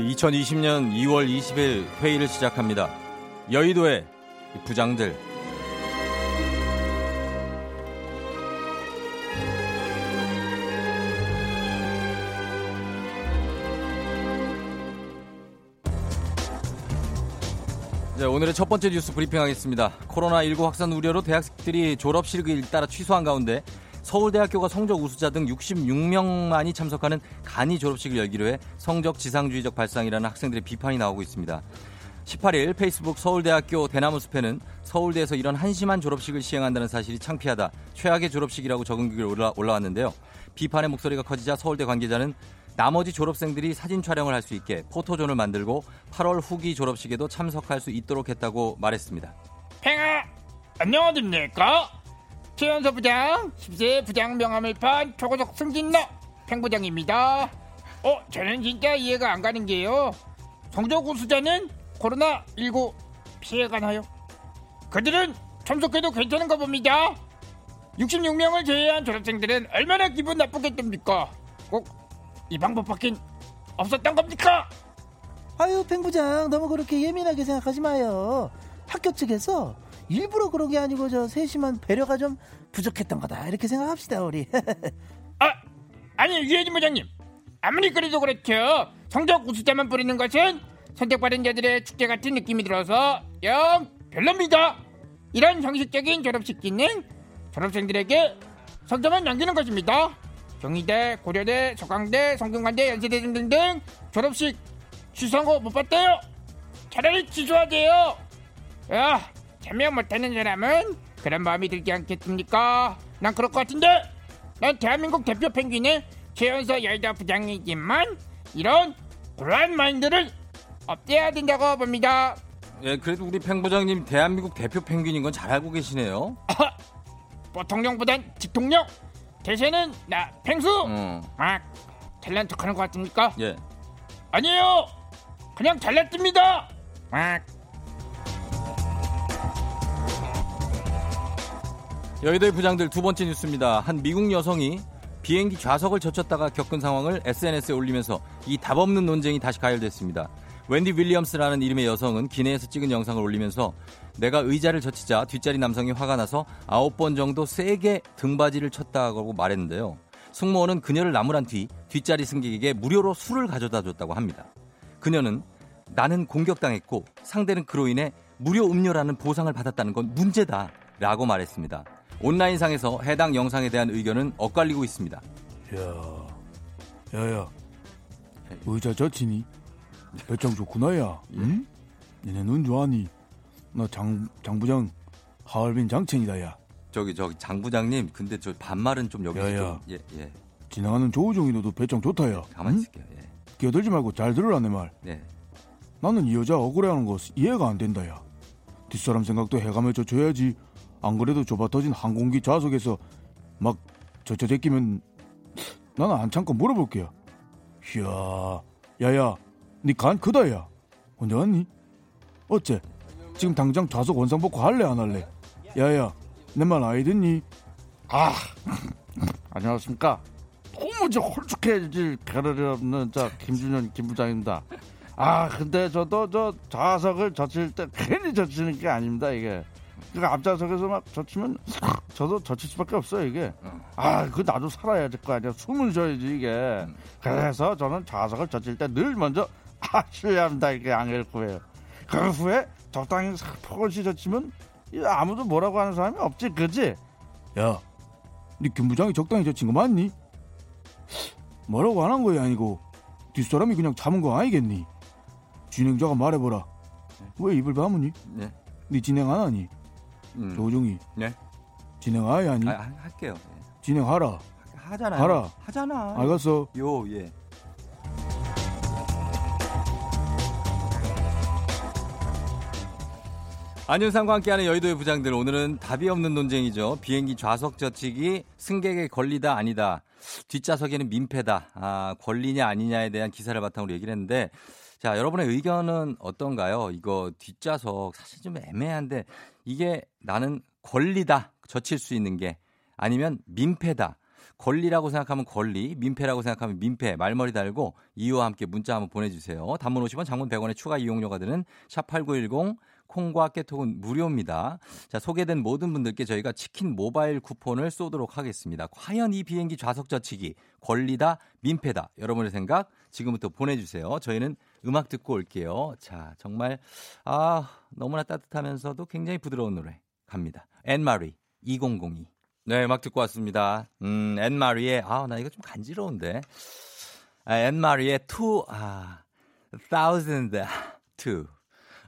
Speaker 1: 2020년 2월 20일 회의를 시작합니다. 여의도의 부장들. 네, 오늘의 첫 번째 뉴스 브리핑하겠습니다. 코로나19 확산 우려로 대학생들이 졸업식을 잇따라 취소한 가운데 서울대학교가 성적 우수자 등 66명만이 참석하는 간이 졸업식을 열기로 해 성적 지상주의적 발상이라는 학생들의 비판이 나오고 있습니다. 18일 페이스북 서울대학교 대나무숲에는 서울대에서 이런 한심한 졸업식을 시행한다는 사실이 창피하다. 최악의 졸업식이라고 적은 글이 올라, 올라왔는데요. 비판의 목소리가 커지자 서울대 관계자는 나머지 졸업생들이 사진 촬영을 할 수 있게 포토존을 만들고 8월 후기 졸업식에도 참석할 수 있도록 했다고 말했습니다.
Speaker 5: 팽아 안녕하십니까? 최연서 부장, 10세 부장 명함을 판 초고속 승진러 팽부장입니다. 어, 저는 진짜 이해가 안 가는 게요. 성적 우 수자는 코로나19 피해가 나요? 그들은 참석해도 괜찮은가 봅니다. 66명을 제외한 졸업생들은 얼마나 기분 나쁘겠습니까? 꼭 이 방법밖엔 없었던 겁니까?
Speaker 6: 아유 팽부장 너무 그렇게 예민하게 생각하지 마요. 학교 측에서 일부러 그런 게 아니고 저 세심한 배려가 좀 부족했던 거다 이렇게 생각합시다 우리.
Speaker 5: 아 아니 유해진 부장님 아무리 그래도 그렇죠. 성적 우수자만 뿌리는 것은 선택받은 자들의 축제 같은 느낌이 들어서 영 별로입니다. 이런 형식적인 졸업식 기는 졸업생들에게 성적만 남기는 것입니다. 경희대, 고려대, 서강대, 성균관대, 연세대 등등등 졸업식 취소한 못 봤대요. 차라리 취소하세요. 야, 참여 못하는 사람은 그런 마음이 들지 않겠습니까? 난 그럴 것 같은데. 난 대한민국 대표 펭귄의 최연서 여의도 부장이지만 이런 그러한 마인드를 없애야 된다고 봅니다.
Speaker 1: 예, 그래도 우리 팽 부장님 대한민국 대표 펭귄인 건 잘 알고 계시네요.
Speaker 5: 보통령보단 직통령. 대세는 나 펭수. 음. 아, 잘난 척하는 것 같습니까?
Speaker 1: 예.
Speaker 5: 아니에요. 그냥 잘났습니다. 아.
Speaker 1: 여의도의 부장들 두 번째 뉴스입니다. 한 미국 여성이 비행기 좌석을 젖혔다가 겪은 상황을 SNS에 올리면서 이 답 없는 논쟁이 다시 가열됐습니다. 웬디 윌리엄스라는 이름의 여성은 기내에서 찍은 영상을 올리면서 내가 의자를 젖히자 뒷자리 남성이 화가 나서 아홉 번 정도 세게 등받이를 쳤다고 말했는데요. 승무원은 그녀를 나무란 뒤 뒷자리 승객에게 무료로 술을 가져다 줬다고 합니다. 그녀는 나는 공격당했고 상대는 그로 인해 무료 음료라는 보상을 받았다는 건 문제다 라고 말했습니다. 온라인상에서 해당 영상에 대한 의견은 엇갈리고 있습니다.
Speaker 7: 야, 야야, 의자 젖히니? 배짱 좋구나, 야. 응? 니네 눈 좋아하니? 나 장, 장부장 하얼빈 장첸이다, 야.
Speaker 1: 저기, 저기, 장부장님, 근데 저 반말은 좀 여기서 야, 야. 좀, 예, 예.
Speaker 7: 지나가는 조우종이 너도 배짱 좋다, 야.
Speaker 1: 가만히 응? 있을게요, 예.
Speaker 7: 끼어들지 말고 잘 들으라, 내 말. 네. 나는 이 여자 억울해하는 거 이해가 안 된다, 야. 뒷사람 생각도 해가며 젖혀야지. 안 그래도 좁아 터진 항공기 좌석에서 막 젖혀 제끼면 나는 안 참고 물어볼게요. 이야, 야야, 니간 크다, 야. 언제 왔니? 어째? 지금 당장 좌석 원상복구 할래, 안 할래? 야야, 내 말 아이 듣니?
Speaker 8: 아, 안녕하십니까. 도무지 홀쭉해질 겨를이 없는 저 김준현 김부장입니다. 아, 근데 저도 저 좌석을 젖힐 때 괜히 젖히는 게 아닙니다, 이게. 그러니까 앞좌석에서 막 젖히면 저도 젖힐 수밖에 없어요 이게 아그 나도 살아야 될 거 아니야 숨을 쉬어야지 이게 그래서 저는 좌석을 젖힐 때 늘 먼저 아 실례합니다 이렇게 양해를 구해요 그 후에 적당히 포근시 젖히면 아무도 뭐라고 하는 사람이 없지 그지
Speaker 7: 야니 김부장이 적당히 젖힌 거 맞니? 뭐라고 안 한 거야 아니고 뒷사람이 그냥 참은 거 아니겠니? 진행자가 말해보라 왜 입을 다무니? 네. 네 진행 안 하니? 음. 조종이. 네. 진행하이 아니?
Speaker 1: 아, 할게요. 네.
Speaker 7: 진행하라.
Speaker 1: 하잖아.
Speaker 7: 하라.
Speaker 1: 하잖아.
Speaker 7: 알겠어.
Speaker 1: 요 예. 안윤상과 함께하는 여의도의 부장들 오늘은 답이 없는 논쟁이죠. 비행기 좌석 젖히기 승객의 권리다 아니다. 뒷좌석에는 민폐다. 아, 권리냐 아니냐에 대한 기사를 바탕으로 얘기를 했는데 자, 여러분의 의견은 어떤가요? 이거 뒷좌석 사실 좀 애매한데 이게 나는 권리다. 젖힐 수 있는 게 아니면 민폐다. 권리라고 생각하면 권리, 민폐라고 생각하면 민폐, 말머리 달고 이유와 함께 문자 한번 보내주세요. 단문 50원, 장문 100원의 추가 이용료가 드는 샵8910 콩과 깨톡은 무료입니다. 자, 소개된 모든 분들께 저희가 치킨 모바일 쿠폰을 쏘도록 하겠습니다. 과연 이 비행기 좌석 젖히기 권리다, 민폐다. 여러분의 생각 지금부터 보내주세요. 저희는 음악 듣고 올게요. 자, 정말, 아, 너무나 따뜻하면서도 굉장히 부드러운 노래 갑니다. 앤마리 2002. 네, 음악 듣고 왔습니다. 음, 앤마리의, 아, 나 이거 좀 간지러운데. 아, 앤마리의 two, 아, thousand, two.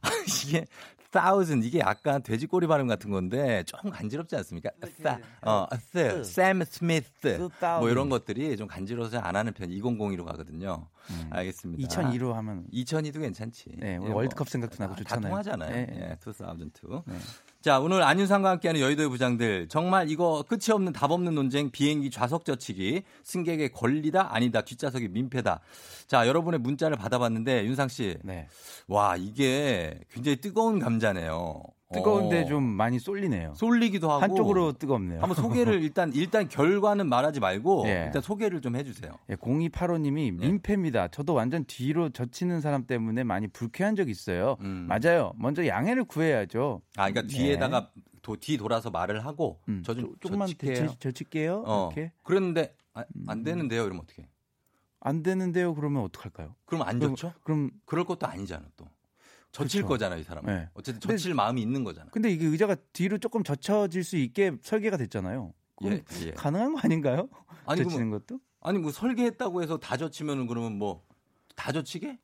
Speaker 1: 이게 thousand 이게 약간 돼지 꼬리 발음 같은 건데 좀 간지럽지 않습니까? 사, 어, th, Sam Smith 뭐 이런 것들이 좀 간지러워서 안 하는 편 2002로 가거든요. 음. 알겠습니다.
Speaker 6: 2002로 하면
Speaker 1: 2002도 괜찮지.
Speaker 6: 네, 예, 월드컵 생각도 나고 좋잖아요.
Speaker 1: 다 통하잖아요. 네. 예, 2002. 네. 자, 오늘 안윤상과 함께하는 여의도의 부장들. 정말 이거 끝이 없는 답 없는 논쟁 비행기 좌석 젖히기. 승객의 권리다 아니다. 뒷좌석이 민폐다. 자, 여러분의 문자를 받아봤는데 윤상 씨. 네. 와, 이게 굉장히 뜨거운 감자네요.
Speaker 9: 뜨거운데 어. 좀 많이 쏠리네요.
Speaker 1: 쏠리기도 하고
Speaker 9: 한쪽으로 뜨겁네요.
Speaker 1: 한번 소개를 일단 일단 결과는 말하지 말고 예. 일단 소개를 좀 해주세요.
Speaker 9: 예, 0285님이 예. 민폐입니다. 저도 완전 뒤로 젖히는 사람 때문에 많이 불쾌한 적 있어요. 음. 맞아요. 먼저 양해를 구해야죠.
Speaker 1: 아, 그러니까 뒤에다가 도, 뒤 돌아서 말을 하고 음. 저좀
Speaker 9: 조금만 젖힐게요. 어. 이렇게.
Speaker 1: 그런데 아, 안 음. 되는데요. 이러면 어떻게?
Speaker 9: 안 되는데요. 그러면 어떡할까요?
Speaker 1: 그럼 안 젖혀? 그럼 그럴 것도 아니잖아 또. 젖힐 그렇죠. 거잖아 이 사람은. 네. 어쨌든 젖힐 근데, 마음이 있는 거잖아.
Speaker 9: 근데 이게 의자가 뒤로 조금 젖혀질 수 있게 설계가 됐잖아요. 예, 예. 가능한 거 아닌가요? 아니 젖히는 뭐, 것도?
Speaker 1: 아니 뭐 설계했다고 해서 다 젖히면은 그러면 뭐 다 젖히게?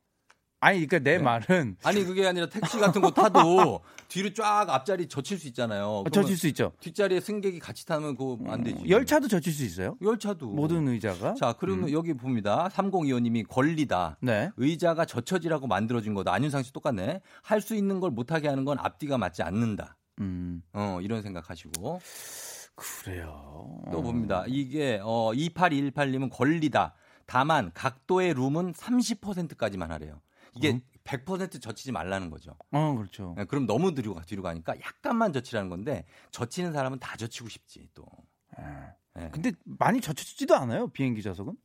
Speaker 9: 아니, 그러니까 내 네. 말은
Speaker 1: 아니 그게 아니라 택시 같은 거 타도 뒤로 쫙 앞자리 젖힐 수 있잖아요.
Speaker 9: 아, 젖힐 수 있죠.
Speaker 1: 뒷자리에 승객이 같이 타면 그거 안 되지.
Speaker 9: 음, 열차도 젖힐 수 있어요?
Speaker 1: 열차도.
Speaker 9: 모든 의자가.
Speaker 1: 자, 그러면 음. 여기 봅니다. 3025님이 권리다. 네. 의자가 젖혀지라고 만들어진 거다. 안윤상 씨 똑같네. 할 수 있는 걸 못하게 하는 건 앞뒤가 맞지 않는다. 음. 어, 이런 생각하시고.
Speaker 9: 그래요.
Speaker 1: 또 봅니다. 이게 어 2818님은 권리다. 다만 각도의 룸은 30%까지만 하래요. 이게 음? 100% 젖히지 말라는 거죠.
Speaker 9: 어, 그렇죠.
Speaker 1: 네, 그럼 너무 뒤로, 가, 뒤로 가니까 약간만 젖히라는 건데 젖히는 사람은 다 젖히고 싶지 또.
Speaker 9: 아. 네. 근데 많이 젖혀지지도 않아요 비행기 좌석은?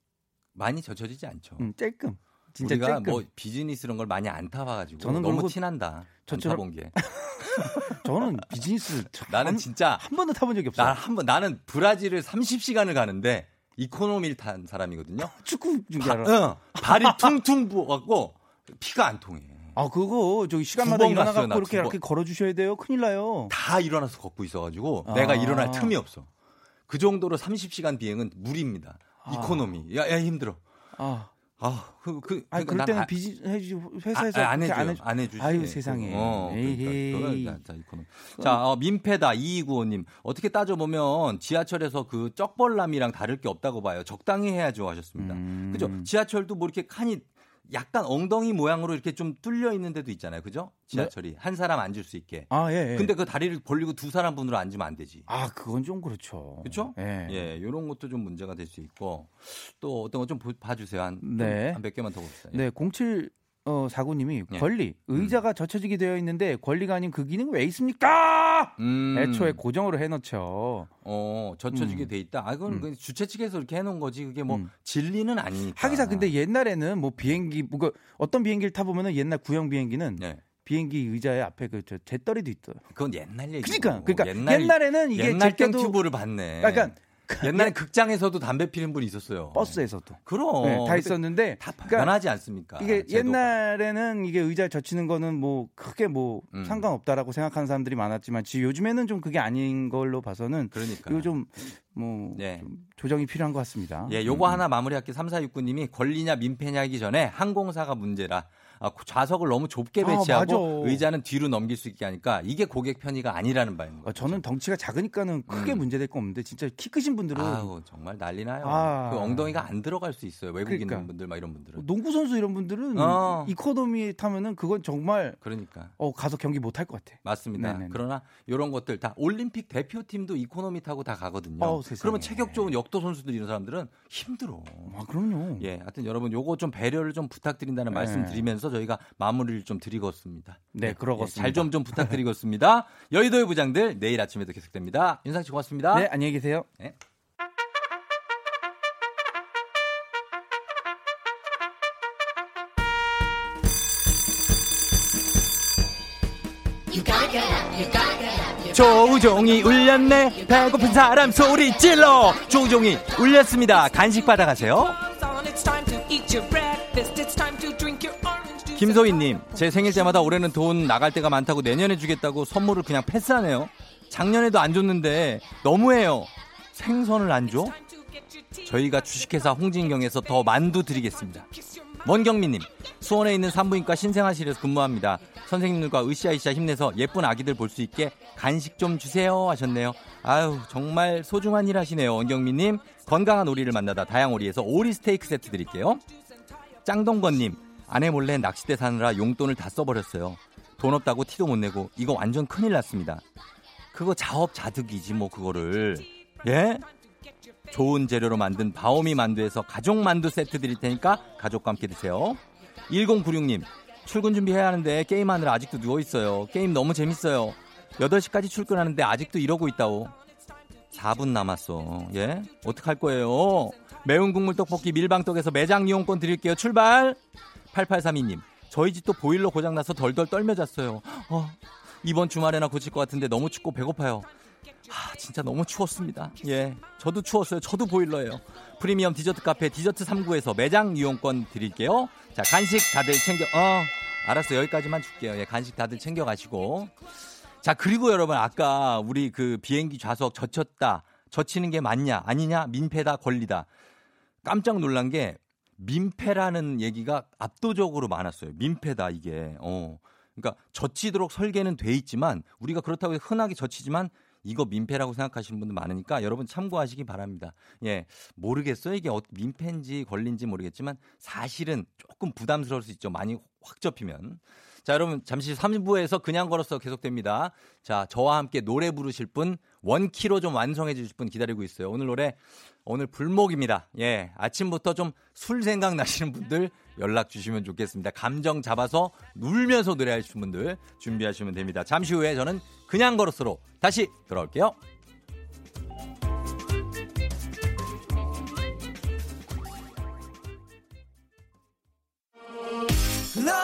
Speaker 1: 많이 젖혀지지 않죠.
Speaker 9: 음, 쬐끔. 진짜
Speaker 1: 우리가
Speaker 9: 쬐끔.
Speaker 1: 뭐 비즈니스 이런 걸 많이 안 타봐가지고 저는 너무 티난다. 저처럼 본 게.
Speaker 9: 저는 비즈니스
Speaker 1: 나는 진짜
Speaker 9: 한 번도 타본 적이 없어요.
Speaker 1: 한번 나는 브라질을 30시간을 가는데 이코노미를 탄 사람이거든요.
Speaker 9: 축구 중계하러.
Speaker 1: 응, 발이 퉁퉁 부어갖고 피가 안 통해.
Speaker 9: 아 그거 저기 시간마다 일어나갖고 이렇게 이렇게 걸어 주셔야 돼요. 큰일 나요.
Speaker 1: 다 일어나서 걷고 있어가지고 아. 내가 일어날 틈이 없어. 그 정도로 30시간 비행은 무리입니다. 아. 이코노미. 야, 야 힘들어. 아. 아, 그, 그,
Speaker 9: 아니, 그럴 때는 비지, 해주, 회사에서.
Speaker 1: 아, 안 해줘요. 안, 해주, 안 해주지.
Speaker 9: 아유, 세상에. 어.
Speaker 1: 그러니까, 자, 이코노미. 자, 어, 민폐다. 2295님. 어떻게 따져 보면 지하철에서 그 쩍벌남이랑 다를 게 없다고 봐요. 적당히 해야죠. 하셨습니다. 음. 그죠? 지하철도 뭐 이렇게 칸이 약간 엉덩이 모양으로 이렇게 좀 뚫려 있는 데도 있잖아요. 그죠? 지하철이. 네? 한 사람 앉을 수 있게.
Speaker 9: 아, 예, 예.
Speaker 1: 근데 그 다리를 벌리고 두 사람 분으로 앉으면 안 되지.
Speaker 9: 아, 그건 좀 그렇죠.
Speaker 1: 그렇죠? 예. 예, 요런 것도 좀 문제가 될 수 있고 또 어떤 거 좀 봐 주세요. 한 네. 한몇 개만 더 봅시다.
Speaker 9: 예. 네, 07 어, 사구님이 예. 권리 의자가 음. 젖혀지게 되어 있는데 권리가 아닌 그 기능 왜 있습니까? 음. 애초에 고정으로 해놓죠.
Speaker 1: 어 젖혀지게 음. 돼 있다. 아 그건 음. 주최 측에서 이렇게 해놓은 거지 그게 뭐 음. 진리는 아니니까.
Speaker 9: 하기사 근데 옛날에는 뭐 비행기 뭐 어떤 비행기를 타 보면은 옛날 구형 비행기는 네. 비행기 의자에 앞에 그저 재떨이도 있어요.
Speaker 1: 그건 옛날 얘기.
Speaker 9: 그러니까 그러니까 옛날, 옛날에는 이게
Speaker 1: 옛날 튜브를 봤네.
Speaker 9: 그러니까
Speaker 1: 옛날에 극장에서도 담배 피는 분이 있었어요.
Speaker 9: 버스에서도.
Speaker 1: 그럼.
Speaker 9: 네, 다 있었는데.
Speaker 1: 다 변하지 않습니까?
Speaker 9: 이게 제도가. 옛날에는 이게 의자에 젖히는 거는 뭐 크게 뭐 음. 상관없다라고 생각하는 사람들이 많았지만 지금 요즘에는 좀 그게 아닌 걸로 봐서는.
Speaker 1: 그러니까.
Speaker 9: 이거 좀, 뭐. 네. 좀 조정이 필요한 것 같습니다.
Speaker 1: 예, 요거 음. 하나 마무리할게요. 3469님이 권리냐 민폐냐 하기 전에 항공사가 문제라. 아, 좌석을 너무 좁게 아, 배치하고 아, 의자는 뒤로 넘길 수 있게 하니까 이게 고객 편의가 아니라는 바입니다.
Speaker 9: 어, 저는 덩치가 작으니까는 크게 음. 문제될 거 없는데 진짜 키 크신 분들은
Speaker 1: 아우, 정말 난리 나요. 아. 그 엉덩이가 안 들어갈 수 있어요. 외국인 그러니까. 분들 막 이런 분들은.
Speaker 9: 농구 선수 이런 분들은 어. 이코노미 타면은 그건 정말
Speaker 1: 그러니까
Speaker 9: 어, 가서 경기 못 할 것 같아.
Speaker 1: 맞습니다. 네네네. 그러나 이런 것들 다 올림픽 대표팀도 이코노미 타고 다 가거든요. 어, 그러면 체격 좋은 역도 선수들 이런 사람들은 힘들어.
Speaker 9: 아, 그럼요.
Speaker 1: 예, 하여튼 여러분 요거 좀 배려를 좀 부탁드린다는 네. 말씀 드리면서 저희가 마무리 마무리를 좀 드리겠습니다.
Speaker 9: 네, 그러겠습니다.
Speaker 1: 잘좀좀 부탁드리겠습니다. 여의도의 부장들 내일 아침에도 계속됩니다. 윤상 씨 고맙습니다.
Speaker 9: 네, 안녕히 계세요. 네.
Speaker 1: 조종이 울렸네 배고픈 사람 소리 찔러 조종이 울렸습니다 간식 받아가세요 김소희님, 제 생일 때마다 올해는 돈 나갈 때가 많다고 내년에 주겠다고 선물을 그냥 패스하네요. 작년에도 안 줬는데 너무해요. 생선을 안 줘? 저희가 주식회사 홍진경에서 더 만두 드리겠습니다. 원경민님, 수원에 있는 산부인과 신생아실에서 근무합니다. 선생님들과 으쌰으쌰 힘내서 예쁜 아기들 볼 수 있게 간식 좀 주세요 하셨네요. 아유, 정말 소중한 일 하시네요. 원경민님, 건강한 오리를 만나다 다양오리에서 오리 스테이크 세트 드릴게요. 짱동건님, 아내 몰래 낚싯대 사느라 용돈을 다 써버렸어요. 돈 없다고 티도 못 내고 이거 완전 큰일 났습니다. 그거 자업자득이지 뭐 그거를 예? 좋은 재료로 만든 바오미 만두에서 가족 만두 세트 드릴 테니까 가족과 함께 드세요. 1096님 출근 준비해야 하는데 게임하느라 아직도 누워 있어요. 게임 너무 재밌어요. 8시까지 출근하는데 아직도 이러고 있다오. 4분 남았어. 예? 어떡할 거예요? 매운 국물 떡볶이 밀방떡에서 매장 이용권 드릴게요. 출발! 8832님. 저희 집도 보일러 고장나서 덜덜 떨며 잤어요. 어, 이번 주말에나 고칠 것 같은데 너무 춥고 배고파요. 아, 진짜 너무 추웠습니다. 예. 저도 추웠어요. 저도 보일러예요. 프리미엄 디저트 카페 디저트 3구에서 매장 이용권 드릴게요. 자, 간식 다들 챙겨, 어, 알았어. 여기까지만 줄게요. 예, 간식 다들 챙겨가시고. 자, 그리고 여러분, 아까 우리 그 비행기 좌석 젖혔다. 젖히는 게 맞냐, 아니냐, 민폐다, 권리다. 깜짝 놀란 게 민폐라는 얘기가 압도적으로 많았어요. 민폐다, 이게. 어. 그러니까 젖히도록 설계는 돼 있지만 우리가 그렇다고 흔하게 젖히지만 이거 민폐라고 생각하시는 분들 많으니까 여러분 참고하시기 바랍니다. 예. 모르겠어요. 이게 어, 민폐인지 걸린지 모르겠지만 사실은 조금 부담스러울 수 있죠. 많이 확 접히면. 자, 여러분 잠시 3부에서 그냥 걸어서 계속됩니다. 자, 저와 함께 노래 부르실 분 원키로 좀 완성해 주실 분 기다리고 있어요. 오늘 노래 오늘 불목입니다. 예. 아침부터 좀 술 생각 나시는 분들 연락 주시면 좋겠습니다. 감정 잡아서 울면서 노래하시는 분들 준비하시면 됩니다. 잠시 후에 저는 그냥 걸어서로 다시 돌아올게요. 사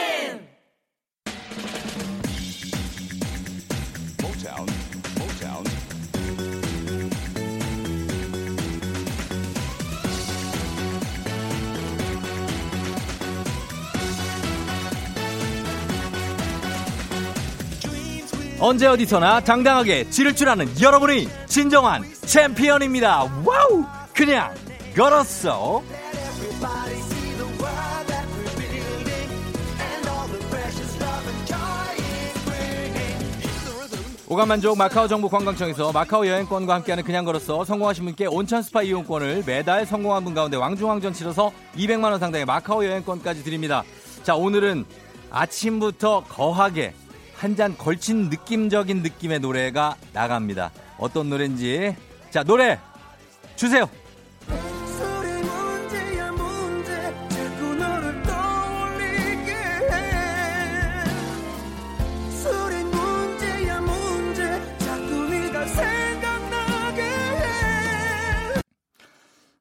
Speaker 1: 언제 어디서나 당당하게 지를 줄 아는 여러분이 진정한 챔피언입니다. 와우! 그냥 걸었어. 오감만족 마카오 정부 관광청에서 마카오 여행권과 함께하는 그냥 걸었어 성공하신 분께 온천 스파 이용권을 매달 성공한 분 가운데 왕중왕전 치러서 200만 원 상당의 마카오 여행권까지 드립니다. 자 오늘은 아침부터 거하게 한 잔 걸친 느낌적인 느낌의 노래가 나갑니다. 어떤 노래인지. 자, 노래 주세요.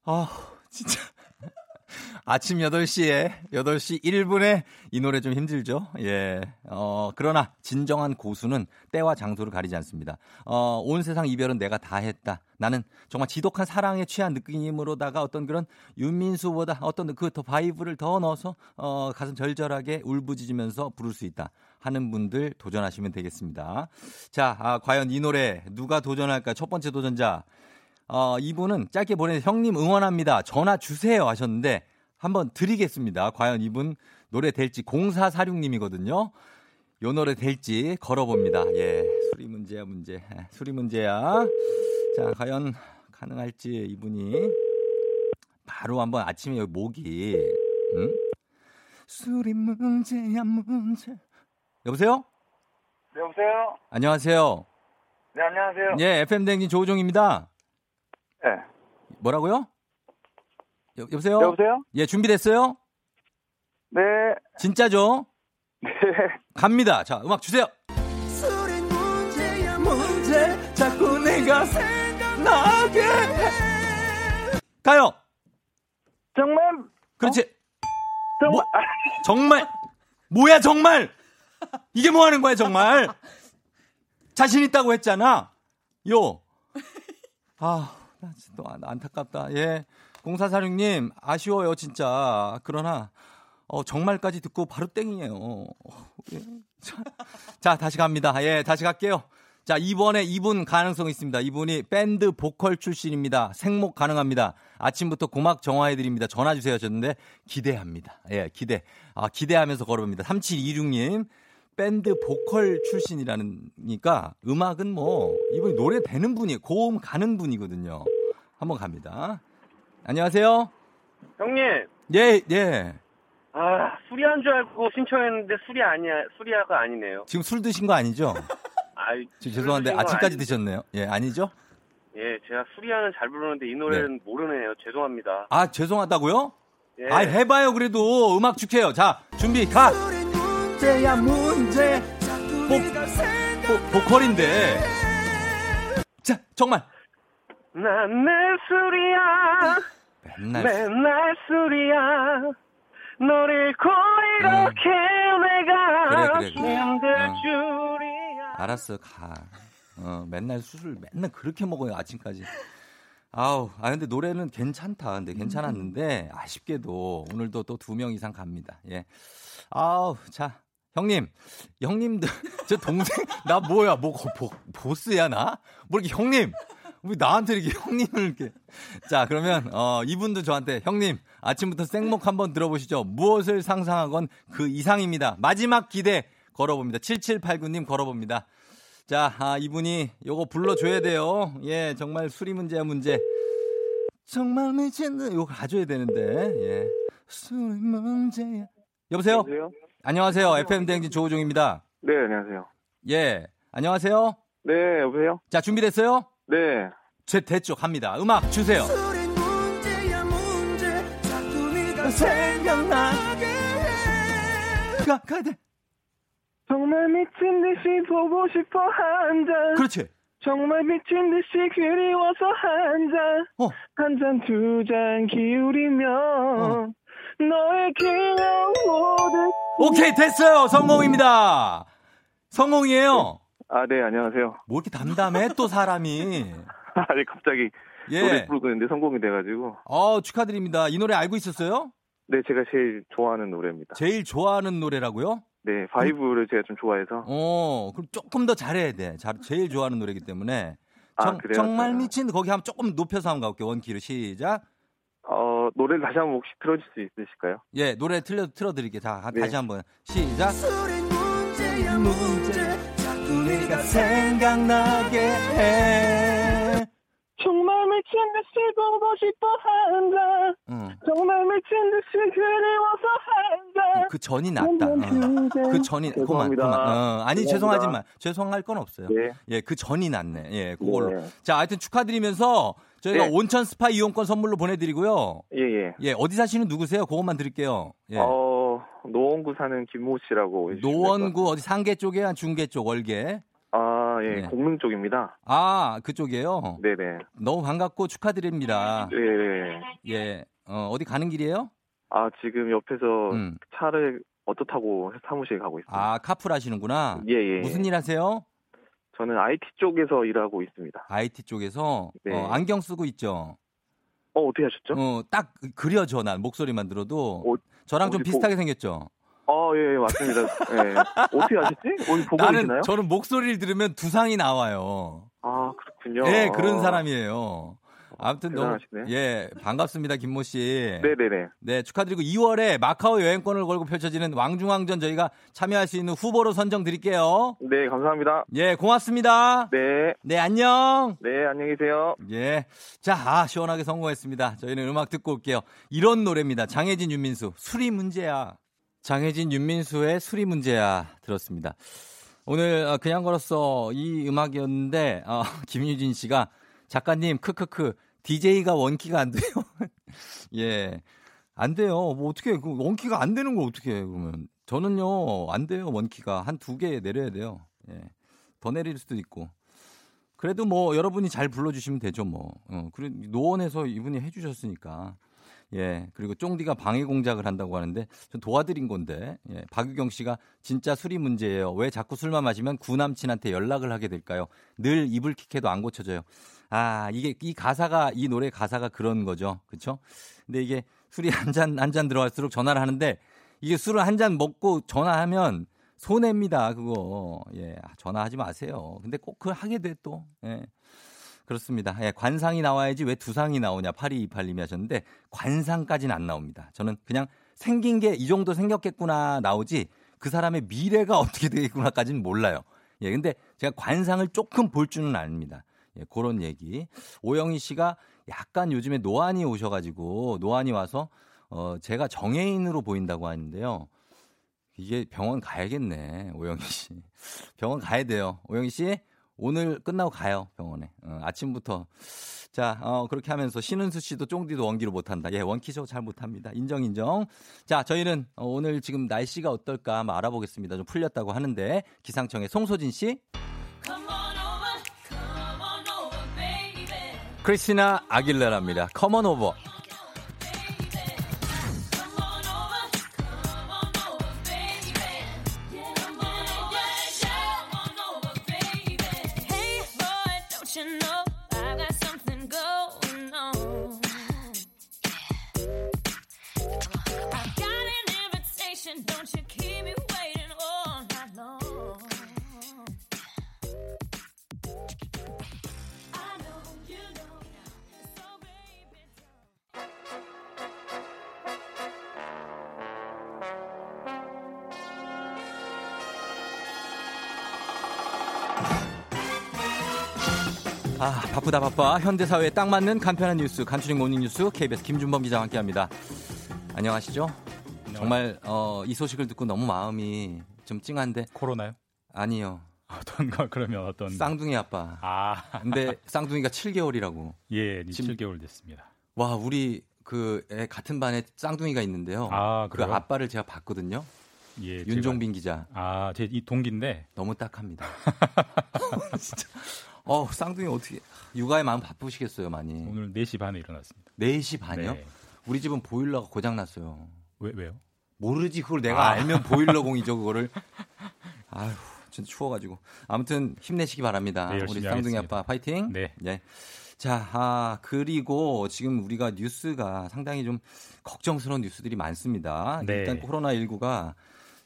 Speaker 1: 아. 아침 8시에 8시 1분에 이 노래 좀 힘들죠. 예. 어, 그러나 진정한 고수는 때와 장소를 가리지 않습니다. 어, 온 세상 이별은 내가 다 했다. 나는 정말 지독한 사랑에 취한 느낌으로다가 어떤 그런 윤민수보다 어떤 그 더 바이브를 더 넣어서 어, 가슴 절절하게 울부짖으면서 부를 수 있다. 하는 분들 도전하시면 되겠습니다. 자, 아, 과연 이 노래 누가 도전할까? 첫 번째 도전자. 어, 이분은 짧게 보내 형님 응원합니다. 전화 주세요 하셨는데 한번 드리겠습니다. 과연 이분 노래 될지 0446님이거든요. 요 노래 될지 걸어봅니다. 예, 수리 문제야 문제. 예, 수리 문제야. 자, 과연 가능할지 이분이 바로 한번 아침에 여기 목이 응? 수리 문제야 문제. 여보세요?
Speaker 10: 네, 여보세요?
Speaker 1: 안녕하세요.
Speaker 10: 네, 안녕하세요.
Speaker 1: 예, FM 댕진 조우종입니다.
Speaker 10: 네.
Speaker 1: 뭐라고요? 여, 여보세요?
Speaker 10: 여보세요?
Speaker 1: 예, 준비됐어요?
Speaker 10: 네.
Speaker 1: 진짜죠?
Speaker 10: 네.
Speaker 1: 갑니다. 자, 음악 주세요. 술이 문제야 문제 자꾸 내가 생각나게 해. 가요.
Speaker 10: 정말
Speaker 1: 그렇지.
Speaker 10: 정말
Speaker 1: 뭐, 정말 뭐야 정말 이게 뭐 하는 거야 정말 자신 있다고 했잖아. 요. 아, 나 진짜 안타깝다. 예. 0446님, 아쉬워요, 진짜. 그러나, 어, 정말까지 듣고 바로 땡이에요. 어, 예. 자, 다시 갑니다. 예, 다시 갈게요. 자, 이번에 이분 가능성 있습니다. 이분이 밴드 보컬 출신입니다. 생목 가능합니다. 아침부터 고막 정화해드립니다. 전화 주세요 하셨는데, 기대합니다. 예, 기대. 아, 기대하면서 걸어봅니다. 3726님, 밴드 보컬 출신이라니까, 음악은 뭐, 이분이 노래 되는 분이, 고음 가는 분이거든요. 한번 갑니다. 안녕하세요.
Speaker 10: 형님.
Speaker 1: 예, 예.
Speaker 10: 아, 수리한 줄 알고 신청했는데 수리 아니야, 수리아가 아니네요.
Speaker 1: 지금 술 드신 거 아니죠?
Speaker 10: 아,
Speaker 1: 죄송한데 아침까지 아니... 드셨네요. 예, 아니죠?
Speaker 10: 예, 제가 수리아는 잘 부르는데 이 노래는 네. 모르네요. 죄송합니다.
Speaker 1: 아, 죄송하다고요? 예. 아, 해봐요. 그래도 음악 축해요. 자, 준비 가. 문제야 문제. 보, 보, 보컬인데. 자, 정말.
Speaker 10: 난내 술이야. 맨날, 맨날 술이야. 널 잃고 이렇게 음. 내가 그래, 그래, 그래. 힘들 어. 줄이야.
Speaker 1: 알았어, 가. 어, 맨날 술을 맨날 그렇게 먹어요, 아침까지. 아우, 아, 근데 노래는 괜찮다. 근데 괜찮았는데, 아쉽게도 오늘도 또 두 명 이상 갑니다. 예. 아우, 자. 형님, 형님들, 저 동생, 나 뭐야, 뭐, 보, 보스야, 나? 뭐 이렇게 형님, 왜 나한테 이렇게 형님을 이렇게. 자, 그러면, 어, 이분도 저한테, 형님, 아침부터 생목 한번 들어보시죠. 무엇을 상상하건 그 이상입니다. 마지막 기대 걸어봅니다. 7789님 걸어봅니다. 자, 아, 이분이 요거 불러줘야 돼요. 예, 정말 수리 문제야, 문제. 정말 미친다. 요거 가져야 되는데, 예. 수리 문제야. 여보세요? 여보세요? 안녕하세요. FM대행진 조우종입니다.
Speaker 10: 네, 안녕하세요.
Speaker 1: 예. 안녕하세요?
Speaker 10: 네, 여보세요?
Speaker 1: 자, 준비됐어요?
Speaker 10: 네.
Speaker 1: 제 됐죠. 갑니다. 음악 주세요. 생각나게 가, 가야 돼.
Speaker 10: 정말 미친 듯이 보고 싶어 한 잔.
Speaker 1: 그렇지.
Speaker 10: 정말 미친 듯이 그리워서 한 잔. 어. 한 잔, 두 잔 기울이면 어. 너의 모든.
Speaker 1: 오케이, 됐어요. 성공입니다. 성공이에요.
Speaker 10: 아, 네, 안녕하세요.
Speaker 1: 뭐 이렇게 담담해, 또 사람이.
Speaker 10: 아니, 갑자기. 예. 노래 부르고 있는데 성공이 돼가지고.
Speaker 1: 어, 축하드립니다. 이 노래 알고 있었어요?
Speaker 10: 네, 제가 제일 좋아하는 노래입니다.
Speaker 1: 제일 좋아하는 노래라고요?
Speaker 10: 네, 바이브를 제가 좀 좋아해서.
Speaker 1: 어, 그럼 조금 더 잘해야 돼. 잘, 제일 좋아하는 노래이기 때문에. 아, 정, 그래요? 정말 미친 거기 한번 조금 높여서 한번 가볼게요. 원키로 시작.
Speaker 10: 어, 노래를 다시 한번 혹시 틀어줄 수 있으실까요?
Speaker 1: 예, 노래 틀려 틀어드릴게요. 자, 네. 다시 한번 시작. 우리가 생각나게 해.
Speaker 10: 정말 미친 듯이 보고 싶어 한다. 응. 정말 미친 듯이 그리워서 한다.
Speaker 1: 그 전이 낫다. 어. 그 전이 그만 그만. 어. 아니 죄송하지만 죄송할 건 없어요. 네. 예, 그 전이 낫네. 예, 그걸로. 네. 자, 하여튼 축하드리면서 저희가 네. 온천 스파 이용권 선물로 보내드리고요.
Speaker 10: 예, 예.
Speaker 1: 예, 어디 사시는 누구세요? 그것만 드릴게요. 예.
Speaker 10: 어, 노원구 사는 김모 씨라고.
Speaker 1: 노원구 어디 상계 쪽에 한 중계 쪽 월계.
Speaker 10: 아, 예, 네. 공릉 쪽입니다.
Speaker 1: 아, 그쪽이에요?
Speaker 10: 네네.
Speaker 1: 너무 반갑고 축하드립니다.
Speaker 10: 네. 네.
Speaker 1: 예, 어, 어디 가는 길이에요?
Speaker 10: 아, 지금 옆에서 음. 차를 어떠 타고 사무실 가고 있어요.
Speaker 1: 아, 카풀 하시는구나?
Speaker 10: 예, 예.
Speaker 1: 무슨 일 하세요?
Speaker 10: 저는 IT 쪽에서 일하고 있습니다.
Speaker 1: IT 쪽에서? 네. 어, 안경 쓰고 있죠?
Speaker 10: 어, 어떻게 하셨죠?
Speaker 1: 어, 딱 그려져, 난 목소리만 들어도. 어, 저랑 좀 비슷하게 보... 생겼죠?
Speaker 10: 어, 예, 예 맞습니다. 예. 어떻게 아셨지? 어디 보고
Speaker 1: 나는,
Speaker 10: 계시나요?
Speaker 1: 저는 목소리를 들으면 두상이 나와요.
Speaker 10: 아, 그렇군요.
Speaker 1: 예, 그런 사람이에요. 아무튼 대단하시네. 너무 예 반갑습니다 김모 씨.
Speaker 10: 네네네.
Speaker 1: 네 축하드리고 2월에 마카오 여행권을 걸고 펼쳐지는 왕중왕전 저희가 참여할 수 있는 후보로 선정 드릴게요.
Speaker 10: 네 감사합니다.
Speaker 1: 예 고맙습니다.
Speaker 10: 네.
Speaker 1: 네 안녕.
Speaker 10: 네 안녕히 계세요.
Speaker 1: 예. 자 아, 시원하게 성공했습니다. 저희는 음악 듣고 올게요. 이런 노래입니다. 장혜진 윤민수 술이 문제야. 장혜진 윤민수의 술이 문제야 들었습니다. 오늘 어, 그냥 걸었어 이 음악이었는데 어, 김유진 씨가 작가님 크크크 DJ가 원키가 안 돼요. 예. 안 돼요. 뭐 어떻게 그 원키가 안 되는 거 어떻게 해 그러면 저는요 안 돼요 원키가 한 두 개 내려야 돼요. 예. 더 내릴 수도 있고. 그래도 뭐 여러분이 잘 불러주시면 되죠 뭐. 어, 그리고 노원에서 이분이 해주셨으니까. 예. 그리고 쫑디가 방해 공작을 한다고 하는데 전 도와드린 건데. 예. 박유경 씨가 진짜 술이 문제예요. 왜 자꾸 술만 마시면 구남친한테 연락을 하게 될까요? 늘 이불 킥해도 안 고쳐져요. 아, 이게 이 가사가 이 노래 가사가 그런 거죠. 그렇죠? 근데 이게 술이 한 잔 한 잔 들어갈수록 전화를 하는데 이게 술을 한 잔 먹고 전화하면 손해입니다. 그거. 예. 전화하지 마세요. 근데 꼭 그걸 하게 돼 또. 예. 그렇습니다. 예, 관상이 나와야지 왜 두상이 나오냐. 8228님이 하셨는데 관상까지는 안 나옵니다. 저는 그냥 생긴 게 이 정도 생겼겠구나 나오지 그 사람의 미래가 어떻게 되겠구나까지는 몰라요. 예, 근데 제가 관상을 조금 볼 줄은 압니다. 예, 그런 얘기. 오영희 씨가 약간 요즘에 노안이 오셔가지고 노안이 와서 어, 제가 정해인으로 보인다고 하는데요. 이게 병원 가야겠네, 오영희 씨. 병원 가야 돼요. 오영희 씨, 오늘 끝나고 가요, 병원에. 어, 아침부터. 자, 어, 그렇게 하면서 신은수 씨도 쫑디도 원키로 못한다. 예, 원키쇼 잘 못합니다. 인정, 인정. 자, 저희는 어, 오늘 지금 날씨가 어떨까 한번 알아보겠습니다. 좀 풀렸다고 하는데, 기상청의 송소진 씨. 크리스티나 아길레라입니다. Come On Over. 아, 바쁘다 바빠. 현대 사회에 딱 맞는 간편한 뉴스, 간추린 morning 뉴스 KBS 김준범 기자와 함께합니다. 안녕하시죠? 정말 어, 이 소식을 듣고 너무 마음이 좀 찡한데.
Speaker 11: 코로나요?
Speaker 1: 아니요.
Speaker 11: 어떤 거 그러면 어떤
Speaker 1: 쌍둥이 아빠.
Speaker 11: 아.
Speaker 1: 근데 쌍둥이가 7개월이라고.
Speaker 11: 예, 지금 7개월 됐습니다.
Speaker 1: 와, 우리 그 애 같은 반에 쌍둥이가 있는데요.
Speaker 11: 아,
Speaker 1: 그 아빠를 제가 봤거든요.
Speaker 11: 예,
Speaker 1: 윤종빈 제가, 기자.
Speaker 11: 아, 제 이 동기인데
Speaker 1: 너무 딱합니다. 진짜. 어, 쌍둥이 어떻게 육아에 마음 바쁘시겠어요, 많이.
Speaker 11: 오늘 4시 반에 일어났습니다.
Speaker 1: 4시 반이요? 네. 우리 집은 보일러가 고장 났어요.
Speaker 11: 왜 왜요?
Speaker 1: 모르지 그걸 내가 아. 알면 보일러 공이죠, 그거를. 아휴, 진짜 추워 가지고. 아무튼 힘내시기 바랍니다.
Speaker 11: 네,
Speaker 1: 우리 쌍둥이
Speaker 11: 하겠습니다.
Speaker 1: 아빠 파이팅.
Speaker 11: 네.
Speaker 1: 네. 자, 아, 그리고 지금 우리가 뉴스가 상당히 좀 걱정스러운 뉴스들이 많습니다.
Speaker 11: 네.
Speaker 1: 일단 코로나19가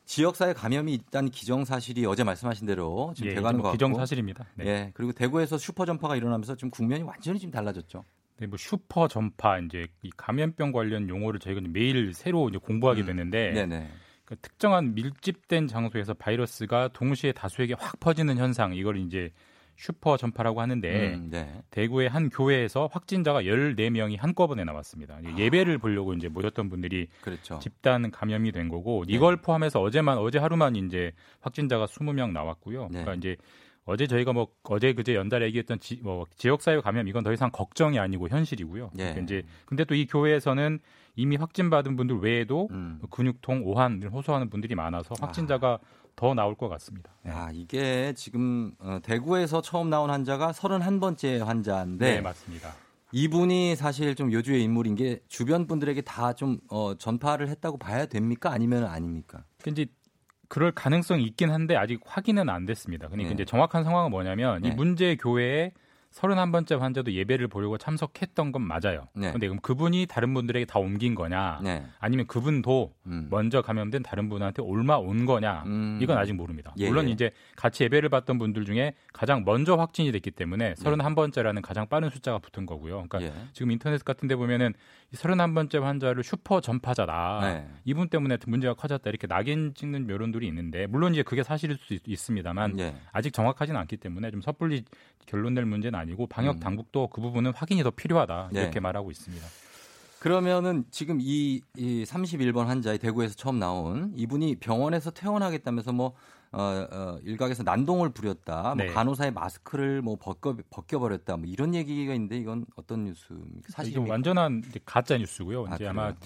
Speaker 1: 지역사회 감염이 있다는 기정사실이 어제 말씀하신 대로 지금
Speaker 11: 예,
Speaker 1: 돼가는 뭐것 같고.
Speaker 11: 기정사실입니다. 네.
Speaker 1: 예, 그리고 대구에서 슈퍼 전파가 일어나면서 지금 국면이 완전히 지금 달라졌죠.
Speaker 11: 네, 뭐 슈퍼 전파 이제 이 감염병 관련 용어를 저희가 매일 새로 이제 공부하게
Speaker 1: 음.
Speaker 11: 되는데
Speaker 1: 네네.
Speaker 11: 그 특정한 밀집된 장소에서 바이러스가 동시에 다수에게 확 퍼지는 현상 이걸 이제 슈퍼 전파라고 하는데
Speaker 1: 음, 네.
Speaker 11: 대구의 한 교회에서 확진자가 14명이 한꺼번에 나왔습니다. 예배를 보려고 이제 모였던 분들이
Speaker 1: 그렇죠.
Speaker 11: 집단 감염이 된 거고 이걸 포함해서 어제만 어제 하루만 이제 확진자가 20명 나왔고요.
Speaker 1: 네.
Speaker 11: 그러니까 이제 어제 저희가 뭐 어제 그제 연달에 얘기했던 지, 뭐 지역 사회 감염 이건 더 이상 걱정이 아니고 현실이고요.
Speaker 1: 예.
Speaker 11: 그러니까 이제 근데 또 이 교회에서는 이미 확진받은 분들 외에도
Speaker 1: 음.
Speaker 11: 근육통, 오한 호소하는 분들이 많아서 확진자가 더 나올 것 같습니다.
Speaker 1: 아, 이게 지금 어, 대구에서 처음 나온 환자가 31번째 환자인데
Speaker 11: 네, 맞습니다.
Speaker 1: 이분이 사실 좀 요주의 인물인 게 주변 분들에게 다좀 어, 전파를 했다고 봐야 됩니까? 아니면 아닙니까?
Speaker 11: 이제 그럴 가능성이 있긴 한데 아직 확인은 안 됐습니다. 그러니까
Speaker 1: 네.
Speaker 11: 이제 정확한 상황은 뭐냐면
Speaker 1: 네.
Speaker 11: 이 문제 교회에 31번째 환자도 예배를 보려고 참석했던 건 맞아요.
Speaker 1: 네.
Speaker 11: 근데 그럼 그분이 다른 분들에게 다 옮긴 거냐?
Speaker 1: 네.
Speaker 11: 아니면 그분도
Speaker 1: 음.
Speaker 11: 먼저 감염된 다른 분한테 올마 온 거냐?
Speaker 1: 음.
Speaker 11: 이건 아직 모릅니다.
Speaker 1: 예,
Speaker 11: 물론
Speaker 1: 예.
Speaker 11: 이제 같이 예배를 받던 분들 중에 가장 먼저 확진이 됐기 때문에 31번째라는 가장 빠른 숫자가 붙은 거고요. 그러니까
Speaker 1: 예.
Speaker 11: 지금 인터넷 같은 데 보면은 이 31번째 환자를 슈퍼 전파자다.
Speaker 1: 네.
Speaker 11: 이분 때문에 문제가 커졌다. 이렇게 낙인 찍는 여론들이 있는데 물론 이제 그게 사실일 수 있, 습니다만
Speaker 1: 예.
Speaker 11: 아직 정확하지는 않기 때문에 좀 섣불리 결론낼 문제는 아니고 방역
Speaker 1: 음.
Speaker 11: 당국도 그 부분은 확인이 더 필요하다.
Speaker 1: 네.
Speaker 11: 이렇게 말하고 있습니다.
Speaker 1: 그러면은 지금 이, 이 31번 환자의 대구에서 처음 나온 이분이 병원에서 퇴원하겠다면서 뭐 어, 어, 일각에서 난동을 부렸다.
Speaker 11: 네.
Speaker 1: 뭐 간호사의 마스크를 뭐 벗겨 벗겨 버렸다. 뭐 이런 얘기가 있는데 이건 어떤 뉴스입니까?
Speaker 11: 이게
Speaker 1: 사실입니까?
Speaker 11: 완전한 이제 가짜 뉴스고요.
Speaker 1: 아,
Speaker 11: 이제
Speaker 1: 그래요?
Speaker 11: 아마
Speaker 1: 네.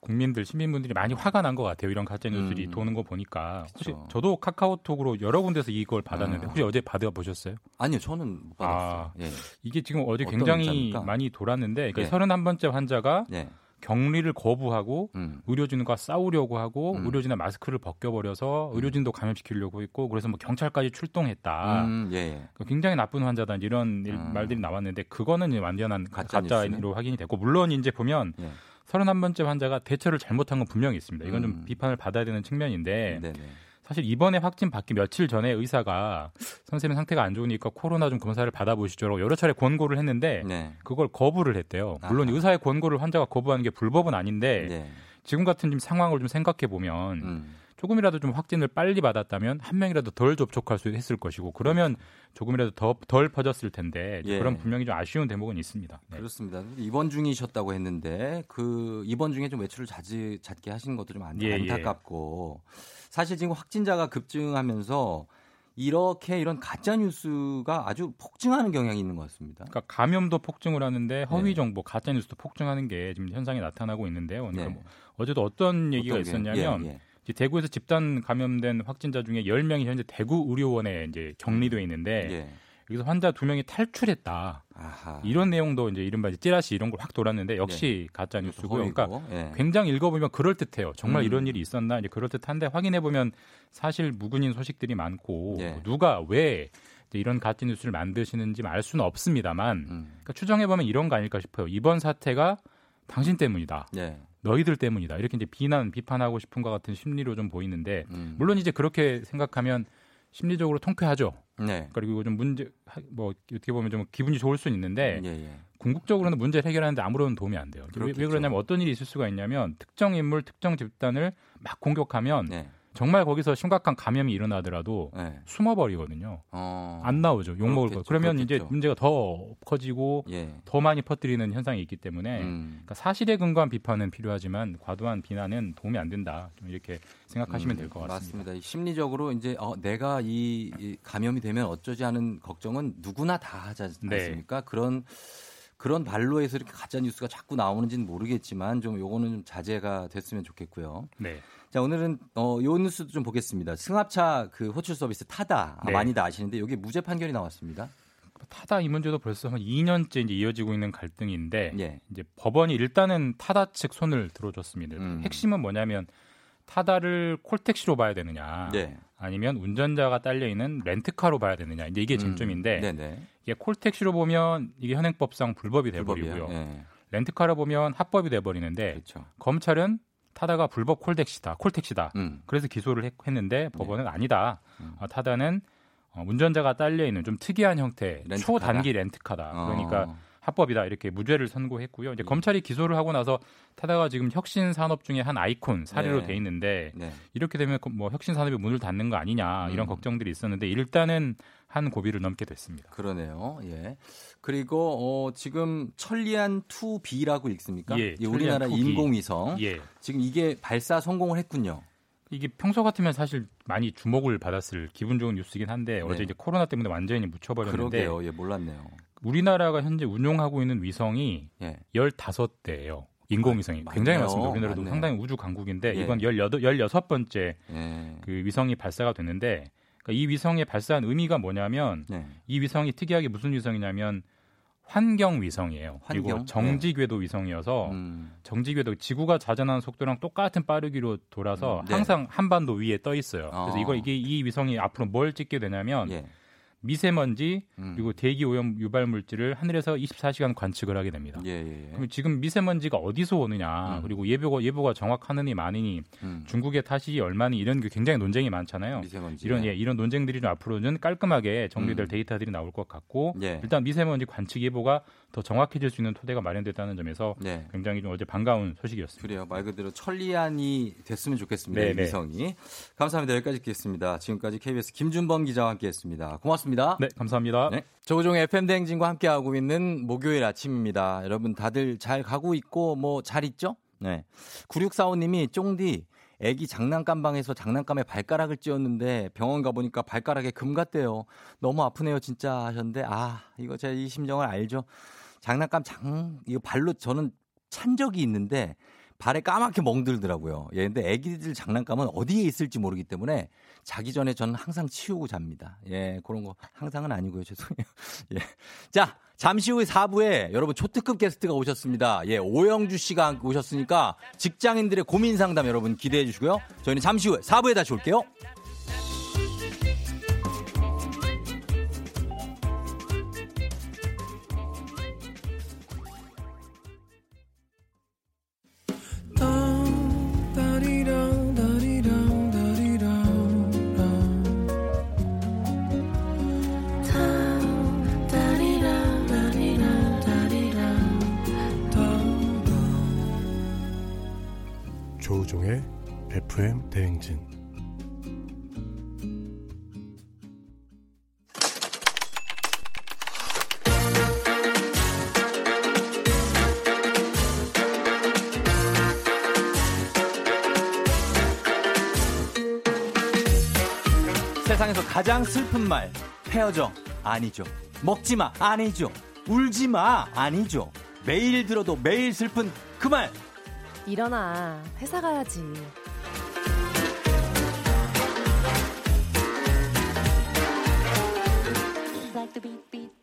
Speaker 11: 국민들 시민분들이 많이 화가 난 것 같아요. 이런 가짜 뉴스들이
Speaker 1: 음.
Speaker 11: 도는 거 보니까 혹시
Speaker 1: 그쵸.
Speaker 11: 저도 카카오톡으로 여러 군데서 이걸 받았는데
Speaker 1: 아.
Speaker 11: 혹시 어제 받아 보셨어요?
Speaker 1: 아니요, 저는 못 받았어요.
Speaker 11: 아.
Speaker 1: 예.
Speaker 11: 이게 지금 어제 굉장히
Speaker 1: 문자입니까?
Speaker 11: 많이 돌았는데 그
Speaker 1: 예.
Speaker 11: 31번째 환자가
Speaker 1: 예.
Speaker 11: 격리를 거부하고
Speaker 1: 음.
Speaker 11: 의료진과 싸우려고 하고
Speaker 1: 음.
Speaker 11: 의료진의 마스크를 벗겨버려서 의료진도 감염시키려고 했고 그래서 뭐 경찰까지 출동했다.
Speaker 1: 음, 예, 예.
Speaker 11: 그 굉장히 나쁜 환자다 이런 일-
Speaker 1: 음.
Speaker 11: 말들이 나왔는데 그거는 이제 완전한
Speaker 1: 가짜
Speaker 11: 가짜로. 확인이 됐고 물론 이제 보면
Speaker 1: 예.
Speaker 11: 31번째 환자가 대처를 잘못한 건 분명히 있습니다. 이건
Speaker 1: 음.
Speaker 11: 좀 비판을 받아야 되는 측면인데
Speaker 1: 네, 네.
Speaker 11: 사실 이번에 확진 받기 며칠 전에 의사가 선생님 상태가 안 좋으니까 코로나 좀 검사를 받아보시죠라고 여러 차례 권고를 했는데
Speaker 1: 네.
Speaker 11: 그걸 거부를 했대요. 물론
Speaker 1: 아하.
Speaker 11: 의사의 권고를 환자가 거부하는 게 불법은 아닌데
Speaker 1: 네.
Speaker 11: 지금 같은 지금 상황을 좀 생각해 보면
Speaker 1: 음.
Speaker 11: 조금이라도 좀 확진을 빨리 받았다면 한 명이라도 덜 접촉할 수 있을 것이고 그러면 조금이라도 더 덜 퍼졌을 텐데 예. 그런 분명히 좀 아쉬운 대목은 있습니다.
Speaker 1: 네. 그렇습니다. 입원 중이셨다고 했는데 그 입원 중에 좀 외출을 자주 잦게 하시는 것도 좀 안, 예, 예. 안타깝고 사실 지금 확진자가 급증하면서 이렇게 이런 가짜 뉴스가 아주 폭증하는 경향이 있는 것 같습니다.
Speaker 11: 그러니까 감염도 폭증을 하는데 허위 네. 정보, 가짜 뉴스도 폭증하는 게 지금 현상이 나타나고 있는데요. 네. 뭐 어제도 어떤 얘기가 어떤 있었냐면 예, 예. 대구에서 집단 감염된 확진자 중에 10명이 현재 대구 의료원에 이제 격리돼 있는데 예. 여기서 환자 두 명이 탈출했다. 아하. 이런 내용도 이제 이른바 이제 찌라시 이런 걸 확 돌았는데 역시 네. 가짜 뉴스고요. 그러니까 네. 굉장히 읽어보면 그럴 듯해요. 정말 음. 이런 일이 있었나 이제 그럴 듯한데 확인해 보면 사실 무근인 소식들이 많고 네. 누가 왜 이런 가짜 뉴스를 만드시는지 알 수는 없습니다만 음. 그러니까 추정해 보면 이런 거 아닐까 싶어요. 이번 사태가 당신 때문이다. 네. 너희들 때문이다. 이렇게 이제 비난 비판하고 싶은 것 같은 심리로 좀 보이는데 음. 물론 이제 그렇게 생각하면 심리적으로 통쾌하죠. 네. 그리고 좀 문제 뭐 어떻게 보면 좀 기분이 좋을 수는 있는데 예, 예. 궁극적으로는 문제를 해결하는데 아무런 도움이 안 돼요. 왜, 왜, 그러냐면 어떤 일이 있을 수가 있냐면 특정 인물, 특정 집단을 막 공격하면 네. 정말 거기서 심각한 감염이 일어나더라도 네. 숨어버리거든요. 어... 안 나오죠. 욕 먹을 거. 그러면 그렇겠죠. 이제 문제가 더 커지고 예. 더 많이 퍼뜨리는 현상이 있기 때문에 음. 그러니까 사실에 근거한 비판은 필요하지만 과도한 비난은 도움이 안 된다. 좀 이렇게 생각하시면 음, 될것 같습니다.
Speaker 1: 맞습니다. 심리적으로 이제 어, 내가 이, 이, 감염이 되면 어쩌지 하는 걱정은 누구나 다 하지 않습니까? 네. 그런 그런 발로에서 이렇게 가짜 뉴스가 자꾸 나오는지는 모르겠지만 좀 요거는 좀 자제가 됐으면 좋겠고요. 네. 자, 오늘은 어, 요 뉴스도 좀 보겠습니다. 승합차 그 호출 서비스 타다 네. 많이들 아시는데 여기 무죄 판결이 나왔습니다.
Speaker 11: 타다 이 문제도 벌써 한 2년째 이제 이어지고 있는 갈등인데 예. 이제 법원이 일단은 타다 측 손을 들어줬습니다. 음. 핵심은 뭐냐면 타다를 콜택시로 봐야 되느냐, 네. 아니면 운전자가 딸려 있는 렌트카로 봐야 되느냐. 이제 이게 음. 쟁점인데 음. 이게 콜택시로 보면 이게 현행법상 불법이 돼버리고요. 네. 렌트카로 보면 합법이 돼버리는데 그렇죠. 검찰은 타다가 불법 콜택시다, 콜택시다. 음. 그래서 기소를 했, 는데 법원은 네. 아니다. 음. 어, 타다는 어, 운전자가 딸려 있는 좀 특이한 형태 렌트카다? 초단기 렌트카다. 어. 그러니까 합법이다 이렇게 무죄를 선고했고요. 이제 네. 검찰이 기소를 하고 나서 타다가 지금 혁신 산업 중에 한 아이콘 사례로 네. 돼 있는데 네. 이렇게 되면 뭐 혁신 산업이 문을 닫는 거 아니냐 이런 음. 걱정들이 있었는데 일단은 한 고비를 넘게 됐습니다.
Speaker 1: 그러네요. 예. 그리고 어, 지금 천리안 2B라고 읽습니까? 예, 예 우리나라 2B. 인공위성. 예. 지금 이게 발사 성공을 했군요.
Speaker 11: 이게 평소 같으면 사실 많이 주목을 받았을 기분 좋은 뉴스이긴 한데 네. 어제 이제 코로나 때문에 완전히 묻혀버렸는데
Speaker 1: 그러게요. 예, 몰랐네요.
Speaker 11: 우리나라가 현재 운용하고 있는 위성이 예. 15대예요. 인공위성이 아, 굉장히 많습니다. 우리나라도 맞네요. 상당히 우주 강국인데 예. 이번 18, 16번째 예. 그 위성이 발사가 됐는데 그러니까 이 위성에 발사한 의미가 뭐냐면 예. 이 위성이 특이하게 무슨 위성이냐면 환경 위성이에요. 환경? 그리고 정지 궤도 네. 위성이어서 음. 정지 궤도 지구가 자전하는 속도랑 똑같은 빠르기로 돌아서 음, 네. 항상 한반도 위에 떠 있어요. 그래서 어. 이거 이게 이 위성이 앞으로 뭘 찍게 되냐면 예. 미세먼지 음. 그리고 대기 오염 유발 물질을 하늘에서 24시간 관측을 하게 됩니다. 예, 예, 예. 그럼 지금 미세먼지가 어디서 오느냐 음. 그리고 예보가 예보가 정확하느니 많으니 음. 중국의 탓이 얼마니 이런 게 굉장히 논쟁이 많잖아요. 미세먼지 이런 예, 이런 논쟁들이 좀 앞으로는 깔끔하게 정리될 음. 데이터들이 나올 것 같고 예. 일단 미세먼지 관측 예보가 더 정확해질 수 있는 토대가 마련됐다는 점에서 네. 굉장히 좀 어제 반가운 소식이었습니다.
Speaker 1: 그래요. 말 그대로 천리안이 됐으면 좋겠습니다. 네네. 위성이. 감사합니다. 여기까지 듣겠습니다. 지금까지 KBS 김준범 기자와 함께했습니다. 고맙습니다.
Speaker 11: 네, 감사합니다. 네.
Speaker 1: 조종의 FM 대행진과 함께하고 있는 목요일 아침입니다. 여러분 다들 잘 가고 있고 뭐 잘 있죠? 네. 9645님이 쫑디 애기 장난감 방에서 장난감에 발가락을 찧었는데 병원 가보니까 발가락에 금 같대요. 너무 아프네요, 진짜 하셨는데, 아, 이거 제가 이 심정을 알죠. 장난감 장 이거 발로 저는 찬 적이 있는데 발에 까맣게 멍들더라고요. 예, 근데 애기들 장난감은 어디에 있을지 모르기 때문에 자기 전에 저는 항상 치우고 잡니다. 예, 그런 거 항상은 아니고요. 죄송해요. 예. 자, 잠시 후에 4부에 여러분 초특급 게스트가 오셨습니다. 예, 오영주 씨가 오셨으니까 직장인들의 고민 상담 여러분 기대해 주시고요. 저희는 잠시 후에 4부에 다시 올게요.
Speaker 12: FM 대행진.
Speaker 1: 세상에서 가장 슬픈 말 헤어져 아니죠. 먹지 마 아니죠. 울지 마 아니죠. 매일 들어도 매일 슬픈 그 말.
Speaker 12: 일어나 회사 가야지.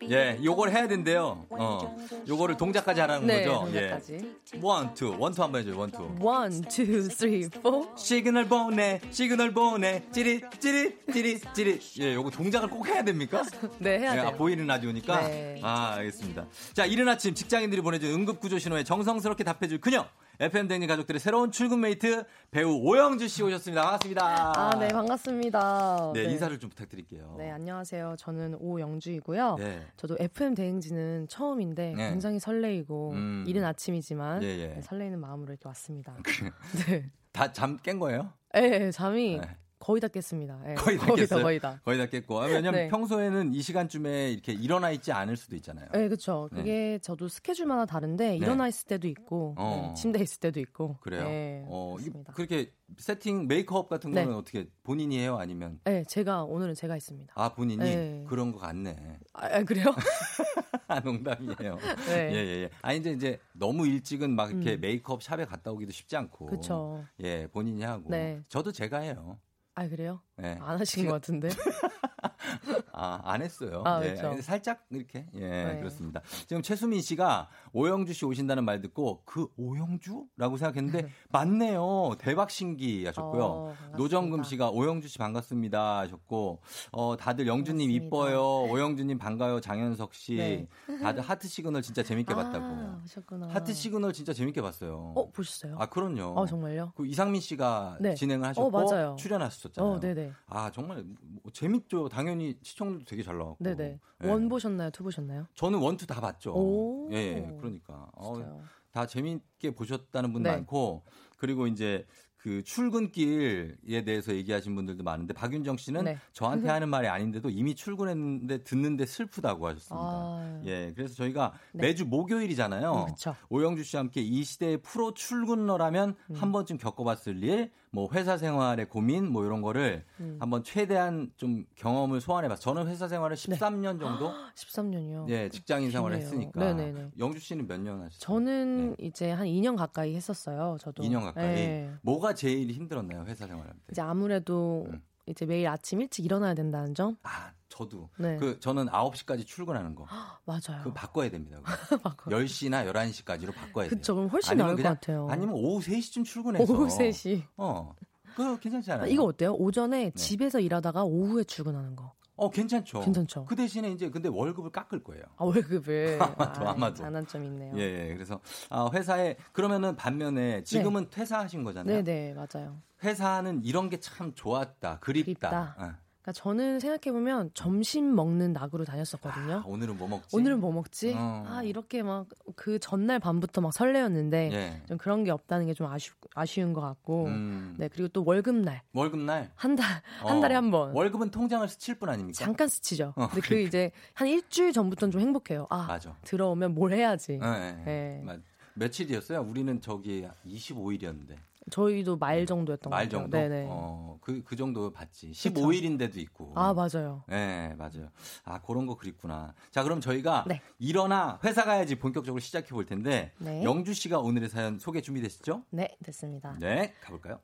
Speaker 1: 예, 요걸 해야 된대요. 어, 요거를 동작까지 하라는
Speaker 12: 네,
Speaker 1: 거죠.
Speaker 12: 동작까지.
Speaker 1: 예. one, two, one two 한번 해줘요.
Speaker 12: One two. One, two,
Speaker 1: three, four. Signal 보내, 시그널 보내, 찌릿, 찌릿, 찌릿, 찌릿. 예, 요거 동작을 꼭 해야 됩니까?
Speaker 12: 네, 해야
Speaker 1: 예,
Speaker 12: 돼요.
Speaker 1: 아, 보이는 라디오니까.
Speaker 12: 네.
Speaker 1: 아, 알겠습니다. 자, 이른 아침 직장인들이 보내준 응급구조 신호에 정성스럽게 답해줄 그녀. FM 댕진 가족들의 새로운 출근 mate 배우 오영주 씨 오셨습니다. 반갑습니다.
Speaker 12: 아, 네, 반갑습니다.
Speaker 1: 네, 인사를 좀 부탁드릴게요.
Speaker 12: 네, 안녕하세요. 저는 오영주이고요.
Speaker 1: 네.
Speaker 12: 저도 FM 대행진은 처음인데
Speaker 1: 네.
Speaker 12: 굉장히 설레이고
Speaker 1: 음.
Speaker 12: 이른 아침이지만
Speaker 1: 예, 예.
Speaker 12: 네, 설레이는 마음으로 이렇게 왔습니다.
Speaker 1: 네. 다 잠 깬 거예요?
Speaker 12: 네, 잠이
Speaker 1: 네.
Speaker 12: 거의 다 깼습니다. 네,
Speaker 1: 거의 다
Speaker 12: 거의
Speaker 1: 깼어요?
Speaker 12: 다, 거의 다.
Speaker 1: 거의 다 깼고. 아, 왜냐면
Speaker 12: 네.
Speaker 1: 평소에는 이 시간쯤에 이렇게 일어나 있지 않을 수도 있잖아요.
Speaker 12: 네, 그렇죠.
Speaker 1: 네.
Speaker 12: 그게 저도 스케줄마다 다른데 일어나 있을 때도 있고
Speaker 1: 어.
Speaker 12: 네, 침대에 있을 때도 있고.
Speaker 1: 그래요?
Speaker 12: 네,
Speaker 1: 어, 이-
Speaker 12: 그렇습니다.
Speaker 1: 그렇게 세팅 메이크업 같은
Speaker 12: 네.
Speaker 1: 거는 어떻게 본인이 해요? 아니면
Speaker 12: 네, 제가 오늘은 제가 있습니다.
Speaker 1: 아 본인이
Speaker 12: 네.
Speaker 1: 그런 거 같네.
Speaker 12: 아, 아, 그래요?
Speaker 1: 아, 농담이에요.
Speaker 12: 네.
Speaker 1: 예, 예, 예. 아니, 이제, 이제 너무 일찍은 막 이렇게
Speaker 12: 음.
Speaker 1: 메이크업 샵에 갔다 오기도 쉽지 않고.
Speaker 12: 그쵸.
Speaker 1: 예, 본인이 하고.
Speaker 12: 네.
Speaker 1: 저도 제가 해요.
Speaker 12: 아, 그래요?
Speaker 1: 네.
Speaker 12: 안 하신 것 같은데.
Speaker 1: 아, 안 했어요.
Speaker 12: 아,
Speaker 1: 예,
Speaker 12: 그쵸.
Speaker 1: 살짝 이렇게. 예,
Speaker 12: 네.
Speaker 1: 그렇습니다. 지금 최수민 씨가 오영주 씨 오신다는 말 듣고 그 오영주? 라고 생각했는데 맞네요. 대박 신기 하셨고요.
Speaker 12: 어.
Speaker 1: 노정금 씨가 오영주 씨 반갑습니다 하셨고, 어, 다들 영주님
Speaker 12: 반갑습니다.
Speaker 1: 이뻐요. 오영주 님 반가요. 장현석 씨.
Speaker 12: 네.
Speaker 1: 다들 하트 시그널 진짜 재밌게 봤다고.
Speaker 12: 아, 하셨구나.
Speaker 1: 하트 시그널 진짜 재밌게 봤어요.
Speaker 12: 어, 보셨어요?
Speaker 1: 아, 그럼요.
Speaker 12: 어, 정말요?
Speaker 1: 그 이상민 씨가
Speaker 12: 네.
Speaker 1: 진행을 하셨고
Speaker 12: 어, 맞아요.
Speaker 1: 출연하셨잖아요.
Speaker 12: 어, 네네.
Speaker 1: 아, 정말 뭐 재밌죠. 당연히 시청률도 되게 잘 나왔고.
Speaker 12: 네네.
Speaker 1: 예.
Speaker 12: 원 보셨나요? 투 보셨나요?
Speaker 1: 저는 one two 다 봤죠.
Speaker 12: 오.
Speaker 1: 예, 예, 그러니까. 어? 다 재밌게 보셨다는 분
Speaker 12: 네.
Speaker 1: 많고, 그리고 이제 그 출근길에 대해서 얘기하신 분들도 많은데, 박윤정 씨는
Speaker 12: 네.
Speaker 1: 저한테 하는 말이 아닌데도 이미 출근했는데 듣는데 슬프다고 하셨습니다.
Speaker 12: 아.
Speaker 1: 예, 그래서 저희가
Speaker 12: 네.
Speaker 1: 매주 목요일이잖아요.
Speaker 12: 음.
Speaker 1: 오영주 씨와 함께 이 시대의 프로 출근러라면
Speaker 12: 음.
Speaker 1: 한 번쯤 겪어봤을 일, 뭐 회사 생활의 고민, 뭐 이런 거를
Speaker 12: 음.
Speaker 1: 한번 최대한 좀 경험을 소환해봤어요. 저는 회사 생활을 13년 정도?
Speaker 12: 13년이요.
Speaker 1: 예, 직장인 생활을
Speaker 12: 기네요.
Speaker 1: 했으니까.
Speaker 12: 네네네.
Speaker 1: 영주 씨는 몇 년 하셨어요?
Speaker 12: 저는 이제 한 2년 가까이 했었어요. 저도.
Speaker 1: 2년 가까이.
Speaker 12: 네.
Speaker 1: 뭐가 제일 힘들었나요, 회사 생활할 때?
Speaker 12: 이제 아무래도
Speaker 1: 음.
Speaker 12: 이제 매일 아침 일찍 일어나야 된다는 점.
Speaker 1: 아, 저도.
Speaker 12: 네.
Speaker 1: 그, 저는 9시까지 출근하는 거.
Speaker 12: 맞아요.
Speaker 1: 그거 바꿔야 됩니다. 그거. 10시나 11시까지로 바꿔야 돼요.
Speaker 12: 그쵸, 그럼 훨씬 나을 것 같아요.
Speaker 1: 아니면 오후 3시쯤 출근해서.
Speaker 12: 오후 3시.
Speaker 1: 어. 그거 괜찮지 않아요?
Speaker 12: 이거 어때요? 오전에 집에서 일하다가 오후에 출근하는 거.
Speaker 1: 어, 괜찮죠.
Speaker 12: 괜찮죠.
Speaker 1: 그 대신에 이제 근데 월급을 깎을 거예요.
Speaker 12: 아, 월급을.
Speaker 1: 아마도,
Speaker 12: 아,
Speaker 1: 아마도.
Speaker 12: 장단점 있네요.
Speaker 1: 예, 예. 그래서 아, 회사에 그러면은 반면에 지금은 퇴사하신 거잖아요.
Speaker 12: 네 네, 맞아요.
Speaker 1: 회사는 이런 게 참 좋았다, 그립다.
Speaker 12: 그립다.
Speaker 1: 어.
Speaker 12: 그러니까 저는 생각해 보면 점심 먹는 낙으로 다녔었거든요.
Speaker 1: 아, 오늘은 뭐 먹지?
Speaker 12: 오늘은 뭐 먹지?
Speaker 1: 어.
Speaker 12: 아, 이렇게 막 그 전날 밤부터 막 설레었는데
Speaker 1: 예.
Speaker 12: 좀 그런 게 없다는 게 좀 아쉬, 아쉬운 것 같고.
Speaker 1: 음.
Speaker 12: 네, 그리고 또 월급날.
Speaker 1: 월급날
Speaker 12: 한 달, 한 달에 한 번.
Speaker 1: 월급은 통장을 스칠 뿐 아닙니까?
Speaker 12: 잠깐 스치죠.
Speaker 1: 어,
Speaker 12: 근데 그 이제 한 일주일 전부터는 좀 행복해요. 아,
Speaker 1: 맞아.
Speaker 12: 들어오면 뭘 해야지.
Speaker 1: 예, 예.
Speaker 12: 네.
Speaker 1: 맞- 며칠이었어요? 우리는 저기 25일이었는데.
Speaker 12: 저희도 말 정도였던
Speaker 1: 것말
Speaker 12: 같아요.
Speaker 1: 정도?
Speaker 12: 네네.
Speaker 1: 어, 그, 그 정도 봤지. 15일인데도 있고.
Speaker 12: 아, 맞아요.
Speaker 1: 네, 맞아요. 아, 그런 거 그립구나. 자, 그럼 저희가
Speaker 12: 네.
Speaker 1: 일어나 회사 가야지 본격적으로 시작해 볼 텐데.
Speaker 12: 네.
Speaker 1: 영주 씨가 오늘의 사연 소개 준비되시죠?
Speaker 12: 네, 됐습니다.
Speaker 1: 네, 가볼까요?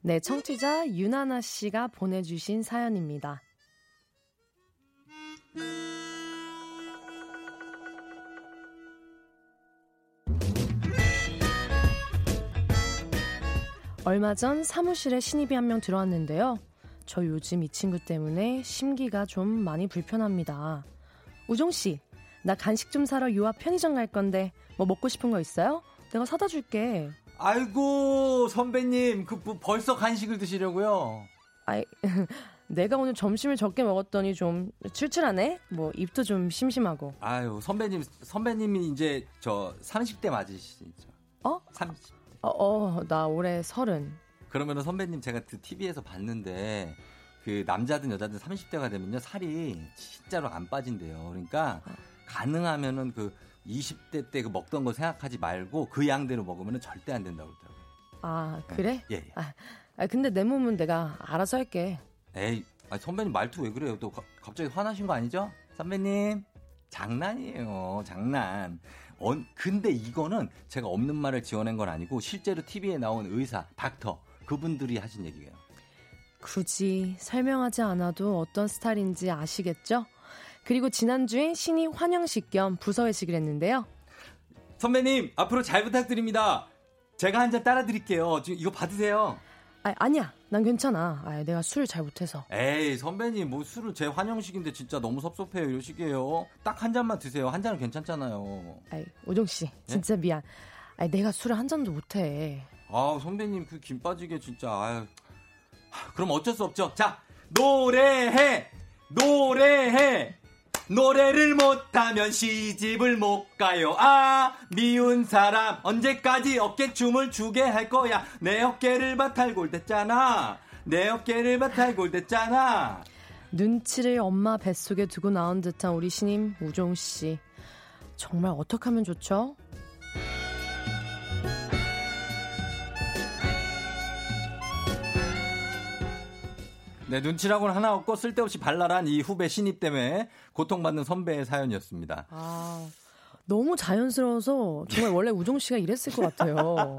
Speaker 12: 네, 청취자 윤하나 씨가 보내주신 사연입니다. 얼마 전 사무실에 신입이 한 명 들어왔는데요. 저 요즘 이 친구 때문에 심기가 좀 많이 불편합니다. 우종 씨, 나 간식 좀 사러 요앞 편의점 갈 건데 뭐 먹고 싶은 거 있어요? 내가 사다 줄게.
Speaker 1: 아이고, 선배님, 그, 뭐 벌써 간식을 드시려고요?
Speaker 12: 아이, 내가 오늘 점심을 적게 먹었더니 좀 출출하네? 뭐, 입도 좀 심심하고.
Speaker 1: 아유, 선배님, 선배님이 이제 저 30대 맞으시죠?
Speaker 12: 어?
Speaker 1: 30.
Speaker 12: 어, 어, 나 올해 서른.
Speaker 1: 그러면은 선배님 제가 그 TV에서 봤는데 그 남자든 여자든 30대가 되면요 살이 진짜로 안 빠진대요. 그러니까 가능하면은 그 20대 때 그 먹던 거 생각하지 말고 그 양대로 먹으면은 절대 안 된다고 그러더라고요.
Speaker 12: 아, 그래?
Speaker 1: 예, 예.
Speaker 12: 아, 아, 근데 내 몸은 내가 알아서 할게.
Speaker 1: 에이, 아 선배님 말투 왜 그래요? 또 가, 갑자기 화나신 거 아니죠? 선배님 장난이에요. 장난. 어, 근데 이거는 제가 없는 말을 지어낸 건 아니고 실제로 TV에 나온 의사, 닥터 그분들이 하신 얘기예요.
Speaker 12: 굳이 설명하지 않아도 어떤 스타일인지 아시겠죠? 그리고 지난주에 신이 환영식 겸 부서회식을 했는데요.
Speaker 1: 선배님, 앞으로 잘 부탁드립니다. 제가 한 잔 따라 드릴게요. 지금 이거 받으세요.
Speaker 12: 아, 아니야. 난 괜찮아. 아, 내가 술을 잘 못해서.
Speaker 1: 에이, 선배님, 뭐 술을 제 환영식인데 진짜 너무 섭섭해요. 이러시게요. 딱 한 잔만 드세요. 한 잔은 괜찮잖아요.
Speaker 12: 아이, 오정씨. 진짜 네? 미안. 아 내가 술을 한 잔도 못해.
Speaker 1: 아, 선배님, 그 김 빠지게 진짜. 아유. 그럼 어쩔 수 없죠. 자, 노래해! 노래해! 노래를 못하면 시집을 못 가요. 아, 미운 사람, 언제까지 어깨춤을 추게 할 거야. 내 어깨를 바탈골 됐잖아. 내 어깨를 바탈골 됐잖아.
Speaker 12: 눈치를 엄마 뱃속에 두고 나온 듯한 우리 신임 우종 씨. 정말 어떻게 하면 좋죠?
Speaker 1: 네, 눈치라고는 하나 없고 쓸데없이 발랄한 이 후배 신입 때문에 고통받는 선배의 사연이었습니다.
Speaker 12: 아, 너무 자연스러워서 정말 원래 우종 씨가 이랬을 것 같아요.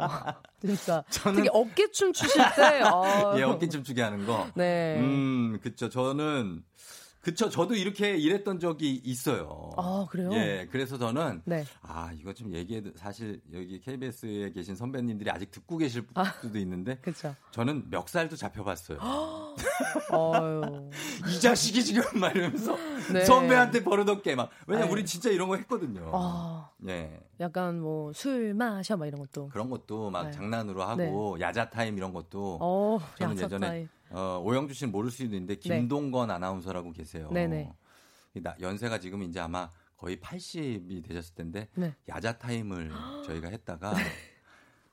Speaker 12: 진짜. 저는 되게 어깨춤 추실 때. 아.
Speaker 1: 예, 어깨춤 추게 하는 거. 네. 음, 그쵸. 저는 그쵸. 저도 이렇게 일했던 적이 있어요.
Speaker 12: 아, 그래요?
Speaker 1: 예. 그래서 저는. 네. 아, 이거 좀 얘기해도 사실 여기 KBS에 계신 선배님들이 아직 듣고 계실 아, 수도 있는데. 그쵸. 저는 멱살도 잡혀봤어요. 이 자식이 지금 말이면서 네. 선배한테 버릇없게 막. 왜냐면 우리 진짜 이런 거 했거든요. 아,
Speaker 12: 예. 약간 뭐 술 마셔 막 이런 것도.
Speaker 1: 그런 것도 막 네. 장난으로 하고 네. 야자 타임 이런 것도. 어, 저는 예전에 타임. 어, 오영주 씨는 모를 수도 있는데 네. 김동건 네. 아나운서라고 계세요. 네네. 연세가 지금 이제 아마 거의 80이 되셨을 텐데 네. 야자 타임을 저희가 했다가 네.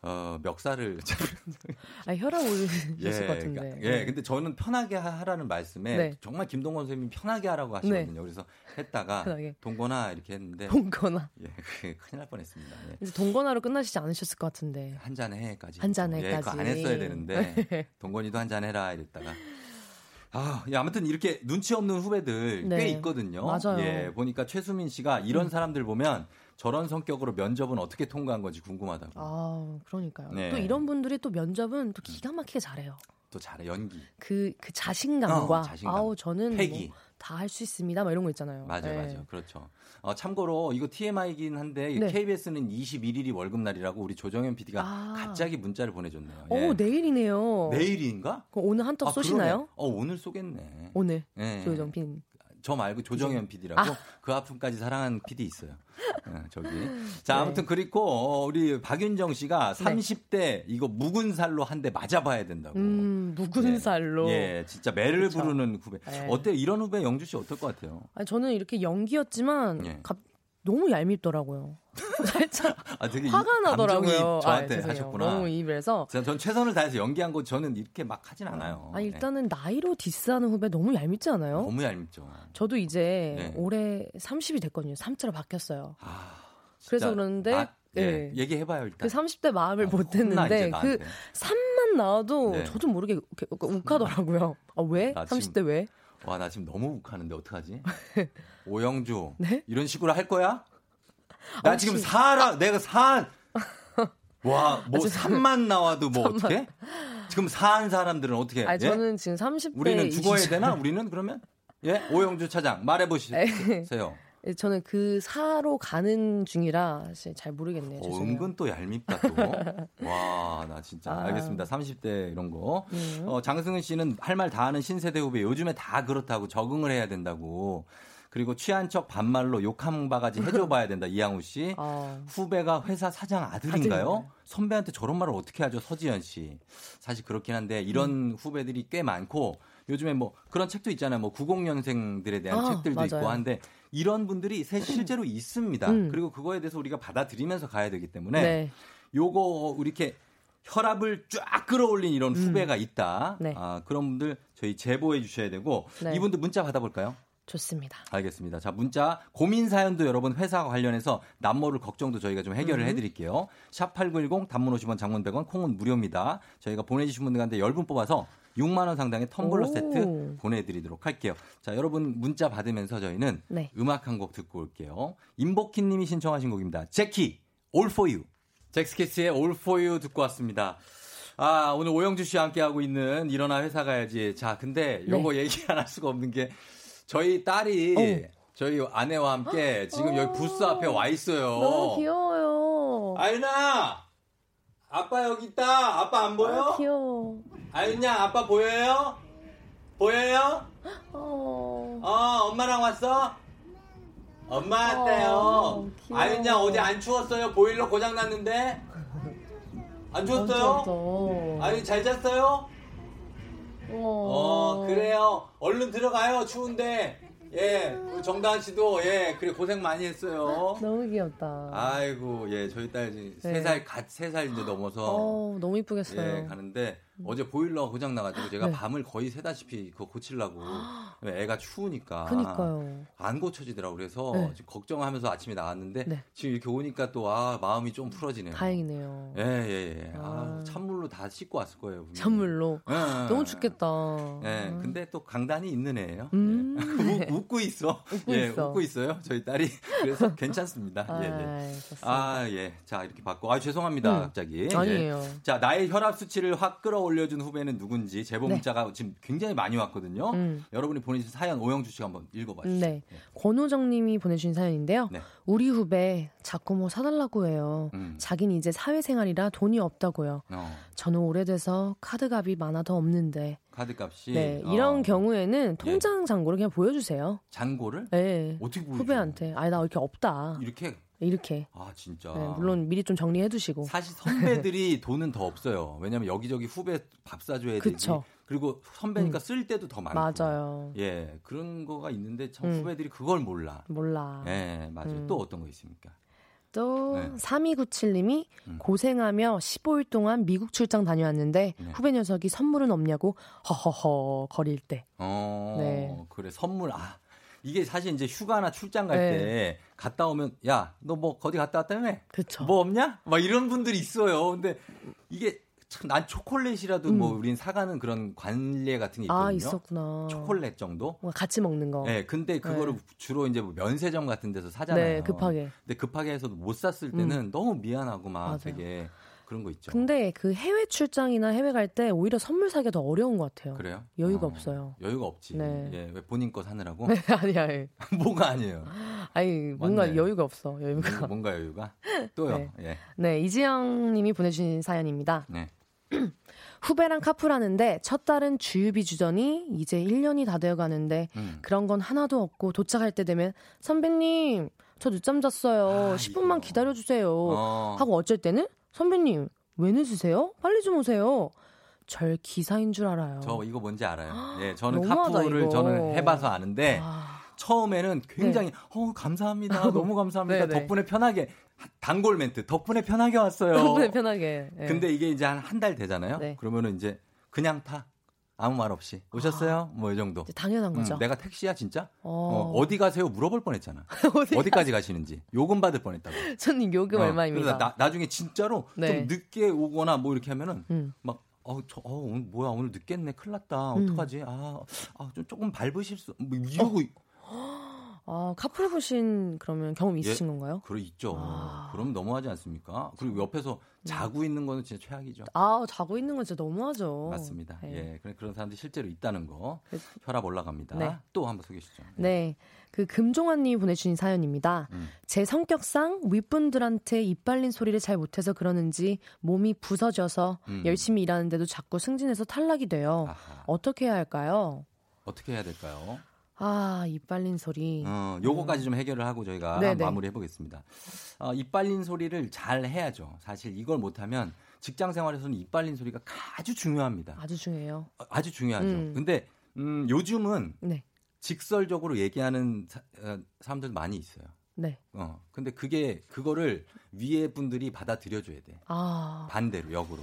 Speaker 1: 어, 멱살을
Speaker 12: 아, 혈압 오르셨을 예, 것 같은데.
Speaker 1: 그러니까, 예, 네. 근데 저는 편하게 하라는 말씀에 네. 정말 김동건 선생님이 편하게 하라고 하시거든요. 네. 그래서 했다가 편하게. 동건아 이렇게 했는데
Speaker 12: 동건아.
Speaker 1: 예, 큰일 날 뻔했습니다. 예.
Speaker 12: 이제 동건아로 끝나시지 않으셨을 것 같은데.
Speaker 1: 한 잔 해까지.
Speaker 12: 한 잔 해까지.
Speaker 1: 예, 그거 안 했어야 되는데 네. 동건이도 한 잔 해라 이랬다가 아, 예, 아무튼 이렇게 눈치 없는 후배들 네. 꽤 있거든요.
Speaker 12: 맞아요.
Speaker 1: 예, 보니까 최수민 씨가 이런 음. 사람들 보면 저런 성격으로 면접은 어떻게 통과한 건지 궁금하다고.
Speaker 12: 아, 그러니까요. 네. 또 이런 분들이 또 면접은 또 기가 막히게 잘해요.
Speaker 1: 또 잘해 연기.
Speaker 12: 그, 그 자신감과 어, 자신감. 아우 저는 뭐 다할 수 있습니다. 막 이런 거 있잖아요.
Speaker 1: 맞아요, 네. 맞아요. 그렇죠. 어, 참고로 이거 TMI이긴 한데 네. KBS는 21일이 월급날이라고 우리 조정현 PD가 아. 갑자기 문자를 보내줬네요.
Speaker 12: 오 예. 내일이네요.
Speaker 1: 내일인가?
Speaker 12: 그럼 오늘 한턱 아, 쏘시나요? 그러네.
Speaker 1: 어 오늘 쏘겠네.
Speaker 12: 오늘 예. 조정 PD.
Speaker 1: 저 말고 조정현 PD라고 아. 그 아픔까지 사랑하는 PD 있어요. 어, 저기. 자, 네. 아무튼 그리고 어, 우리 박윤정 씨가 30대 이거 묵은 살로 한 대 맞아봐야 된다고.
Speaker 12: 음, 묵은 네. 살로.
Speaker 1: 예, 진짜 매를 그쵸. 부르는 후배. 네. 어때요? 이런 후배 영주 씨 어떨 것 같아요?
Speaker 12: 아니, 저는 이렇게 연기였지만 예. 갑, 너무 얄밉더라고요. 살짝 아, 되게 화가 나더라고요.
Speaker 1: 저한테 아, 하셨구나.
Speaker 12: 너무 입에서.
Speaker 1: 전 최선을 다해서 연기한 거 저는 이렇게 막 하진 않아요.
Speaker 12: 아 일단은 네. 나이로 디스하는 후배 너무 얄밉지 않아요?
Speaker 1: 너무 얄밉죠.
Speaker 12: 저도 이제 네. 올해 30이 됐거든요. 3차로 바뀌었어요. 아, 그래서 그러는데 아,
Speaker 1: 네. 네. 얘기해봐요 일단.
Speaker 12: 그 30대 마음을 아, 못 했는데 그 3만 나와도 네. 저도 모르게 욱하더라고요. 아 왜? 30대 지금, 왜?
Speaker 1: 와 나 지금 너무 욱하는데 어떡하지? 오영주 네? 이런 식으로 할 거야? 나 아, 지금 사라 내가 산 와, 뭐 아, 3만 나와도 뭐 3만. 어떻게? 지금 사한 사람들은 어떻게?
Speaker 12: 아, 저는 지금 30대
Speaker 1: 우리는 죽어야 되나? 우리는 그러면? 예? 오영주 차장 말해 보시세요.
Speaker 12: 예, 저는 그 사로 가는 중이라 사실 잘 모르겠네요. 어,
Speaker 1: 은근 또 얄밉다 또. 와, 나 진짜 아. 알겠습니다. 30대 이런 거. 음. 어, 장승은 씨는 할 말 다 하는 신세대 후배 요즘에 다 그렇다고 적응을 해야 된다고. 그리고 취한 척 반말로 욕 한 바가지 해줘봐야 된다 이양우 씨. 어. 후배가 회사 사장 아들인가요? 아들인가요? 선배한테 저런 말을 어떻게 하죠 서지현 씨. 사실 그렇긴 한데 이런 음. 후배들이 꽤 많고 요즘에 뭐 그런 책도 있잖아요. 뭐 90년생들에 대한 아, 책들도 맞아요. 있고 한데 이런 분들이 실제로 있습니다. 음. 그리고 그거에 대해서 우리가 받아들이면서 가야 되기 때문에 네. 요거 이렇게 혈압을 쫙 끌어올린 이런 음. 후배가 있다. 네. 아, 그런 분들 저희 제보해 주셔야 되고 네. 이분들 문자 받아볼까요?
Speaker 12: 좋습니다.
Speaker 1: 알겠습니다. 자, 문자 고민 사연도 여러분 회사 관련해서 남모를 걱정도 저희가 좀 해결을 음. 해드릴게요. 샵 #8910 단문 50원, 장문 100원, 콩은 무료입니다. 저희가 보내 주신 분들한테 10분 뽑아서 6만 원 상당의 텀블러 오. 세트 보내드리도록 할게요. 자, 여러분 문자 받으면서 저희는 네. 음악 한 곡 듣고 올게요. 임복희님이 신청하신 곡입니다. 제키, All For You. 잭스키스의 All For You 듣고 왔습니다. 아, 오늘 오영주 씨와 함께 하고 있는 일어나 회사 가야지. 자, 근데 요거 네. 얘기 안 할 수가 없는 게 저희 딸이 어. 저희 아내와 함께 지금 여기 부스 앞에 와 있어요.
Speaker 12: 너무 귀여워요.
Speaker 1: 아윤아! 아빠 여기 있다. 아빠 안 보여?
Speaker 12: 아, 귀여워.
Speaker 1: 아윤양, 아빠 보여요? 보여요? 어. 어, 엄마랑 왔어? 엄마 왔대요. 어, 아윤양 어디 안 추웠어요? 보일러 고장 났는데? 안 추웠어요? 아윤 잘 잤어요? 어. 어, 그래요. 얼른 들어가요. 추운데. 예, 우리 정다은 씨도 예, 그래 고생 많이 했어요.
Speaker 12: 너무 귀엽다.
Speaker 1: 아이고, 예, 저희 딸세 살, 갓세살 이제 넘어서.
Speaker 12: 어, 너무 이쁘겠어요.
Speaker 1: 예, 가는데 음. 어제 보일러 고장 나가지고 제가 네. 밤을 거의 새다시피 그거 고치려고 애가 추우니까.
Speaker 12: 그니까요.
Speaker 1: 안 고쳐지더라고 그래서 네. 지금 걱정하면서 아침에 나왔는데 네. 지금 이렇게 오니까 또 아, 마음이 좀 풀어지네요.
Speaker 12: 다행이네요.
Speaker 1: 예, 예, 예. 아, 아 찬물로 다 씻고 왔을 거예요. 분명히.
Speaker 12: 찬물로. 예, 예. 너무 춥겠다.
Speaker 1: 예, 아. 근데 또 강단이 있는 애예요. 음. 예. 웃고 있어.
Speaker 12: 웃고
Speaker 1: 예,
Speaker 12: 있어.
Speaker 1: 웃고 있어요. 저희 딸이. 그래서 괜찮습니다. 아, 예, 예. 아, 예. 자, 이렇게 받고. 아, 죄송합니다. 음. 갑자기.
Speaker 12: 아니에요.
Speaker 1: 예. 자, 나의 혈압 수치를 확 끌어올 려준 후배는 누군지 제보 네. 문자가 지금 굉장히 많이 왔거든요. 음. 여러분이 보내주신 사연 오영주 씨가 한번 읽어봐 주시죠. 네.
Speaker 12: 네. 권호정 님이 보내주신 사연인데요. 네. 우리 후배 자꾸 뭐 사달라고 해요. 음. 자기는 이제 사회생활이라 돈이 없다고요. 어. 저는 오래돼서 카드값이 많아 더 없는데.
Speaker 1: 카드값이.
Speaker 12: 네. 이런 어. 경우에는 네. 통장 잔고를 그냥 보여주세요.
Speaker 1: 잔고를?
Speaker 12: 네.
Speaker 1: 어떻게 보여?
Speaker 12: 후배한테. 아니 나 이렇게 없다.
Speaker 1: 이렇게.
Speaker 12: 이렇게.
Speaker 1: 아, 진짜.
Speaker 12: 네, 물론 미리 좀 정리해 두시고.
Speaker 1: 사실 선배들이 돈은 더 없어요. 왜냐면 여기저기 후배 밥 사줘야. 그쵸. 그리고 선배니까 음. 쓸 때도 더 많고.
Speaker 12: 맞아요.
Speaker 1: 예, 그런 거가 있는데 참 음. 후배들이 그걸 몰라.
Speaker 12: 몰라.
Speaker 1: 예, 맞아요. 음. 또 어떤 거 있습니까?
Speaker 12: 또 네. 3297님이 음. 고생하며 15일 동안 미국 출장 다녀왔는데 네. 후배 녀석이 선물은 없냐고 허허허 거릴 때.
Speaker 1: 어, 네. 그래 선물 아 이게 사실 이제 휴가나 출장 갈때 네. 갔다 오면 야 너뭐 어디 갔다 왔다며?
Speaker 12: 그쵸.
Speaker 1: 뭐 없냐? 막 이런 분들이 있어요. 근데 이게 참 난 초콜릿이라도 뭐 음. 뭐 우린 사가는 그런 관례 같은 게 있거든요.
Speaker 12: 아 있었구나.
Speaker 1: 초콜릿 정도?
Speaker 12: 같이 먹는 거.
Speaker 1: 네, 근데 그거를 네. 주로 이제 뭐 면세점 같은 데서 사잖아요.
Speaker 12: 네, 급하게.
Speaker 1: 근데 급하게 해서도 못 샀을 때는 음. 너무 미안하고 막 맞아요. 되게 그런 거 있죠.
Speaker 12: 근데 그 해외 출장이나 해외 갈 때 오히려 선물 사기가 더 어려운 것 같아요.
Speaker 1: 그래요?
Speaker 12: 여유가 어, 없어요.
Speaker 1: 여유가 없지. 네. 예, 왜 본인 거 사느라고?
Speaker 12: 네, 아니, 아니.
Speaker 1: 뭐가 아니에요.
Speaker 12: 아니, 뭔가 맞네. 여유가 없어, 여유가.
Speaker 1: 뭔가 여유가? 또요? 네. 예.
Speaker 12: 네, 이지영 님이 보내주신 사연입니다. 네. 후배랑 카풀하는데 첫 달은 주유비 주더니 이제 1년이 다 되어 가는데 음. 그런 건 하나도 없고 도착할 때 되면 선배님 저 늦잠 잤어요. 아, 10분만 기다려 주세요. 어. 하고 어쩔 때는 선배님, 왜 늦으세요? 빨리 좀 오세요. 절 기사인 줄 알아요.
Speaker 1: 저 이거 뭔지 알아요. 예, 저는 카푸를 저는 해봐서 아는데 아... 처음에는 굉장히 네. 어 감사합니다, 너무 감사합니다. 네, 네. 덕분에 편하게 단골 멘트 덕분에 편하게 왔어요.
Speaker 12: 덕분에 편하게.
Speaker 1: 네. 근데 이게 이제 한 한 달 되잖아요. 네. 그러면은 이제 그냥 타. 아무 말 없이 오셨어요? 아, 뭐이 정도.
Speaker 12: 당연한 거죠.
Speaker 1: 음, 내가 택시야 진짜? 어. 어. 디 가세요? 물어볼 뻔했잖아. 어디 까지 가시는지 요금 받을 뻔했다고.
Speaker 12: 손님 요금 어, 얼마입니다.
Speaker 1: 나, 나중에 진짜로 네. 좀 늦게 오거나 뭐 이렇게 하면은 음. 막 어, 저, 어, 오늘 뭐야, 오늘 늦겠네. 큰일 났다. 음. 어떡하지? 아, 아, 좀 조금 밟으실 수, 뭐 이러고. 어.
Speaker 12: 아, 카풀 보신 그러면 경험 예, 있으신 예, 건가요?
Speaker 1: 그래 있죠. 아. 그럼 너무하지 않습니까? 그리고 옆에서 네. 자고 있는 거는 진짜 최악이죠.
Speaker 12: 아, 자고 있는 건 진짜 너무하죠.
Speaker 1: 맞습니다. 네. 예. 그런 사람들이 실제로 있다는 거. 혈압 올라갑니다. 네. 또 한번 소개해 주시죠.
Speaker 12: 네. 네. 그 금종환 님이 보내 주신 사연입니다. 음. 제 성격상 윗분들한테 입 발린 소리를 잘 못해서 그러는지 몸이 부서져서 음. 열심히 일하는데도 자꾸 승진해서 탈락이 돼요. 아하. 어떻게 해야 할까요?
Speaker 1: 어떻게 해야 될까요?
Speaker 12: 아, 입 빨린 소리.
Speaker 1: 어, 요거까지 음. 좀 해결을 하고 저희가 네네. 마무리 해보겠습니다. 어, 입 빨린 소리를 잘 해야죠. 사실 이걸 못하면 직장 생활에서는 입 빨린 소리가 아주 중요합니다.
Speaker 12: 아주 중요해요.
Speaker 1: 어, 아주 중요하죠. 음. 근데, 음, 요즘은 네. 직설적으로 얘기하는 사, 어, 사람들 많이 있어요.
Speaker 12: 네.
Speaker 1: 어, 근데 그게, 그거를 위에 분들이 받아들여줘야 돼. 아. 반대로, 역으로.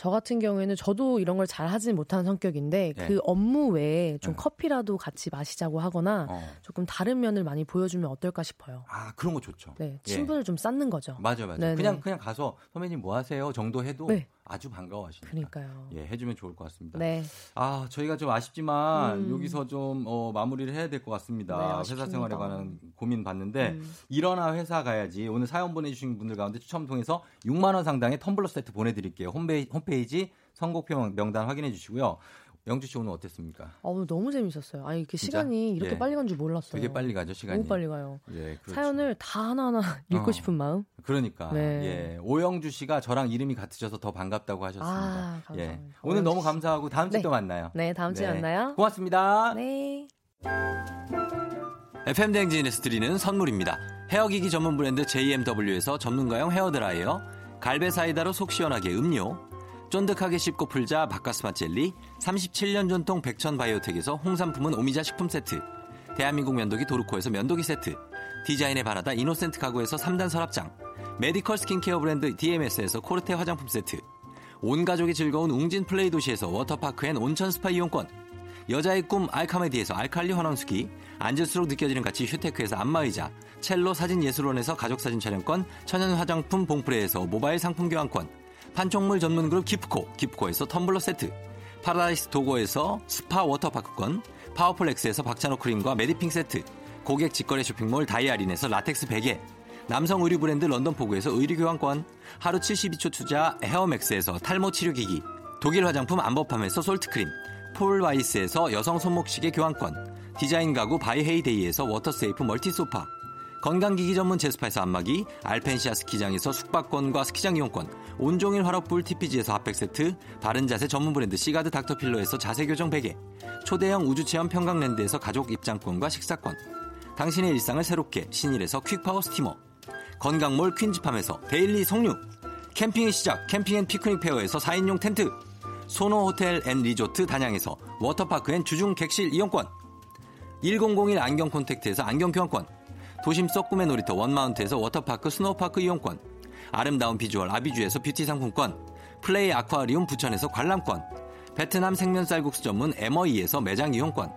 Speaker 12: 저 같은 경우에는 저도 이런 걸 잘 하진 못하는 성격인데 네. 그 업무 외에 좀 네. 커피라도 같이 마시자고 하거나 어. 조금 다른 면을 많이 보여주면 어떨까 싶어요.
Speaker 1: 아 그런 거 좋죠.
Speaker 12: 네, 친분을 예. 좀 쌓는 거죠.
Speaker 1: 맞아 맞아. 그냥 그냥 가서 선배님 뭐 하세요 정도 해도 네. 아주 반가워하시니까.
Speaker 12: 그러니까요.
Speaker 1: 예, 해주면 좋을 것 같습니다.
Speaker 12: 네.
Speaker 1: 아, 저희가 좀 아쉽지만 음. 여기서 좀 어, 마무리를 해야 될 것 같습니다. 네, 회사 생활에 관한 고민 받는데 음. 일어나 회사 가야지. 오늘 사연 보내주신 분들 가운데 추첨 통해서 6만 원 상당의 텀블러 세트 보내드릴게요. 홈페이지, 홈페이지 선곡표 명단 확인해 주시고요. 영주 씨 오늘 어땠습니까?
Speaker 12: 아, 오늘 너무 재밌었어요. 아니, 그 시간이 이렇게 예. 빨리 간 줄 몰랐어요.
Speaker 1: 되게 빨리 가죠, 시간이.
Speaker 12: 너무 빨리 가요. 예, 그렇죠. 사연을 다 하나하나 읽고 어. 싶은 마음.
Speaker 1: 그러니까. 네. 예. 오영주 씨가 저랑 이름이 같으셔서 더 반갑다고 하셨습니다. 아, 감사합니다. 예. 오늘 너무 감사하고 다음 주에 네. 또 만나요.
Speaker 12: 네, 다음 주에 네. 만나요.
Speaker 1: 고맙습니다.
Speaker 12: 네.
Speaker 1: FM 댕진에서 드리는 선물입니다. 헤어기기 전문 브랜드 JMW에서 전문가용 헤어드라이어, 갈베 사이다로 속 시원하게 음료, 쫀득하게 씹고 풀자 바카스마 젤리, 37년 전통 백천 바이오텍에서 홍삼품은 오미자 식품 세트, 대한민국 면도기 도르코에서 면도기 세트, 디자인의 바라다 이노센트 가구에서 3단 서랍장, 메디컬 스킨케어 브랜드 DMS에서 코르테 화장품 세트, 온 가족이 즐거운 웅진 플레이 도시에서 워터파크 and 온천 스파 이용권, 여자의 꿈 알카메디에서 알칼리 환원수기, 앉을수록 느껴지는 가치 휴테크에서 안마의자, 첼로 사진예술원에서 가족사진 촬영권, 천연 화장품 봉프레에서 모바일 상품 교환권, 판촉물 전문 그룹 기프코, 기프코에서 텀블러 세트, 파라다이스 도고에서 스파 워터파크권, 파워풀엑스에서 박찬호 크림과 메디핑 세트, 고객 직거래 쇼핑몰 다이아린에서 라텍스 베개, 남성 의류 브랜드 런던포구에서 의류 교환권, 하루 72초 투자 헤어맥스에서 탈모 치료기기, 독일 화장품 안버팜에서 솔트크림, 폴와이스에서 여성 손목시계 교환권, 디자인 가구 바이헤이데이에서 워터세이프 멀티소파, 건강기기 전문 제스파에서 안마기, 알펜시아 스키장에서 숙박권과 스키장 이용권, 온종일 화롯불 TPG에서 핫팩 세트, 바른 자세 전문 브랜드 시가드 닥터필로에서 자세교정 베개, 초대형 우주체험 평강랜드에서 가족 입장권과 식사권, 당신의 일상을 새롭게 신일에서 퀵파워 스티머, 건강몰 퀸즈팜에서 데일리 석류, 캠핑의 시작 캠핑 앤 피크닉 페어에서 4인용 텐트, 소노 호텔 앤 리조트 단양에서 워터파크 and 주중 객실 이용권, 1001 안경 콘택트에서 안경 교환권, 도심 속 꿈의 놀이터 원마운트에서 워터파크 스노우파크 이용권 아름다운 비주얼 아비주에서 뷰티 상품권 플레이 아쿠아리움 부천에서 관람권 베트남 생면 쌀국수 전문 에머이에서 매장 이용권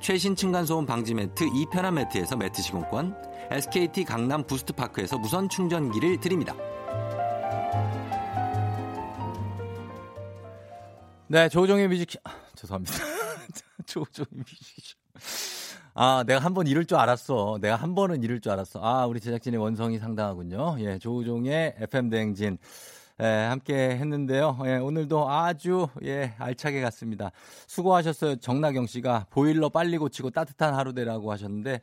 Speaker 1: 최신 층간소음 방지 매트 이편한 매트에서 매트 시공권 SKT 강남 부스트파크에서 무선 충전기를 드립니다. 네, 조우종의 뮤직 아, 죄송합니다. 조우종의 뮤직 아, 내가 한 번 이럴 줄 알았어. 내가 한 번은 이럴 줄 알았어. 아, 우리 제작진의 원성이 상당하군요. 예, 조우종의 FM 대행진. 예, 함께 했는데요. 예, 오늘도 아주, 예, 알차게 갔습니다. 수고하셨어요. 정나경 씨가 보일러 빨리 고치고 따뜻한 하루 되라고 하셨는데,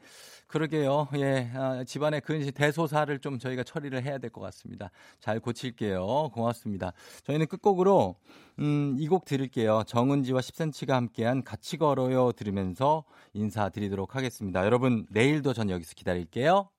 Speaker 1: 그러게요. 예, 아, 집안의 근시 대소사를 좀 저희가 처리를 해야 될 것 같습니다. 잘 고칠게요. 고맙습니다. 저희는 끝곡으로 음, 이 곡 들을게요. 정은지와 10cm가 함께한 같이 걸어요 들으면서 인사드리도록 하겠습니다. 여러분 내일도 전 여기서 기다릴게요.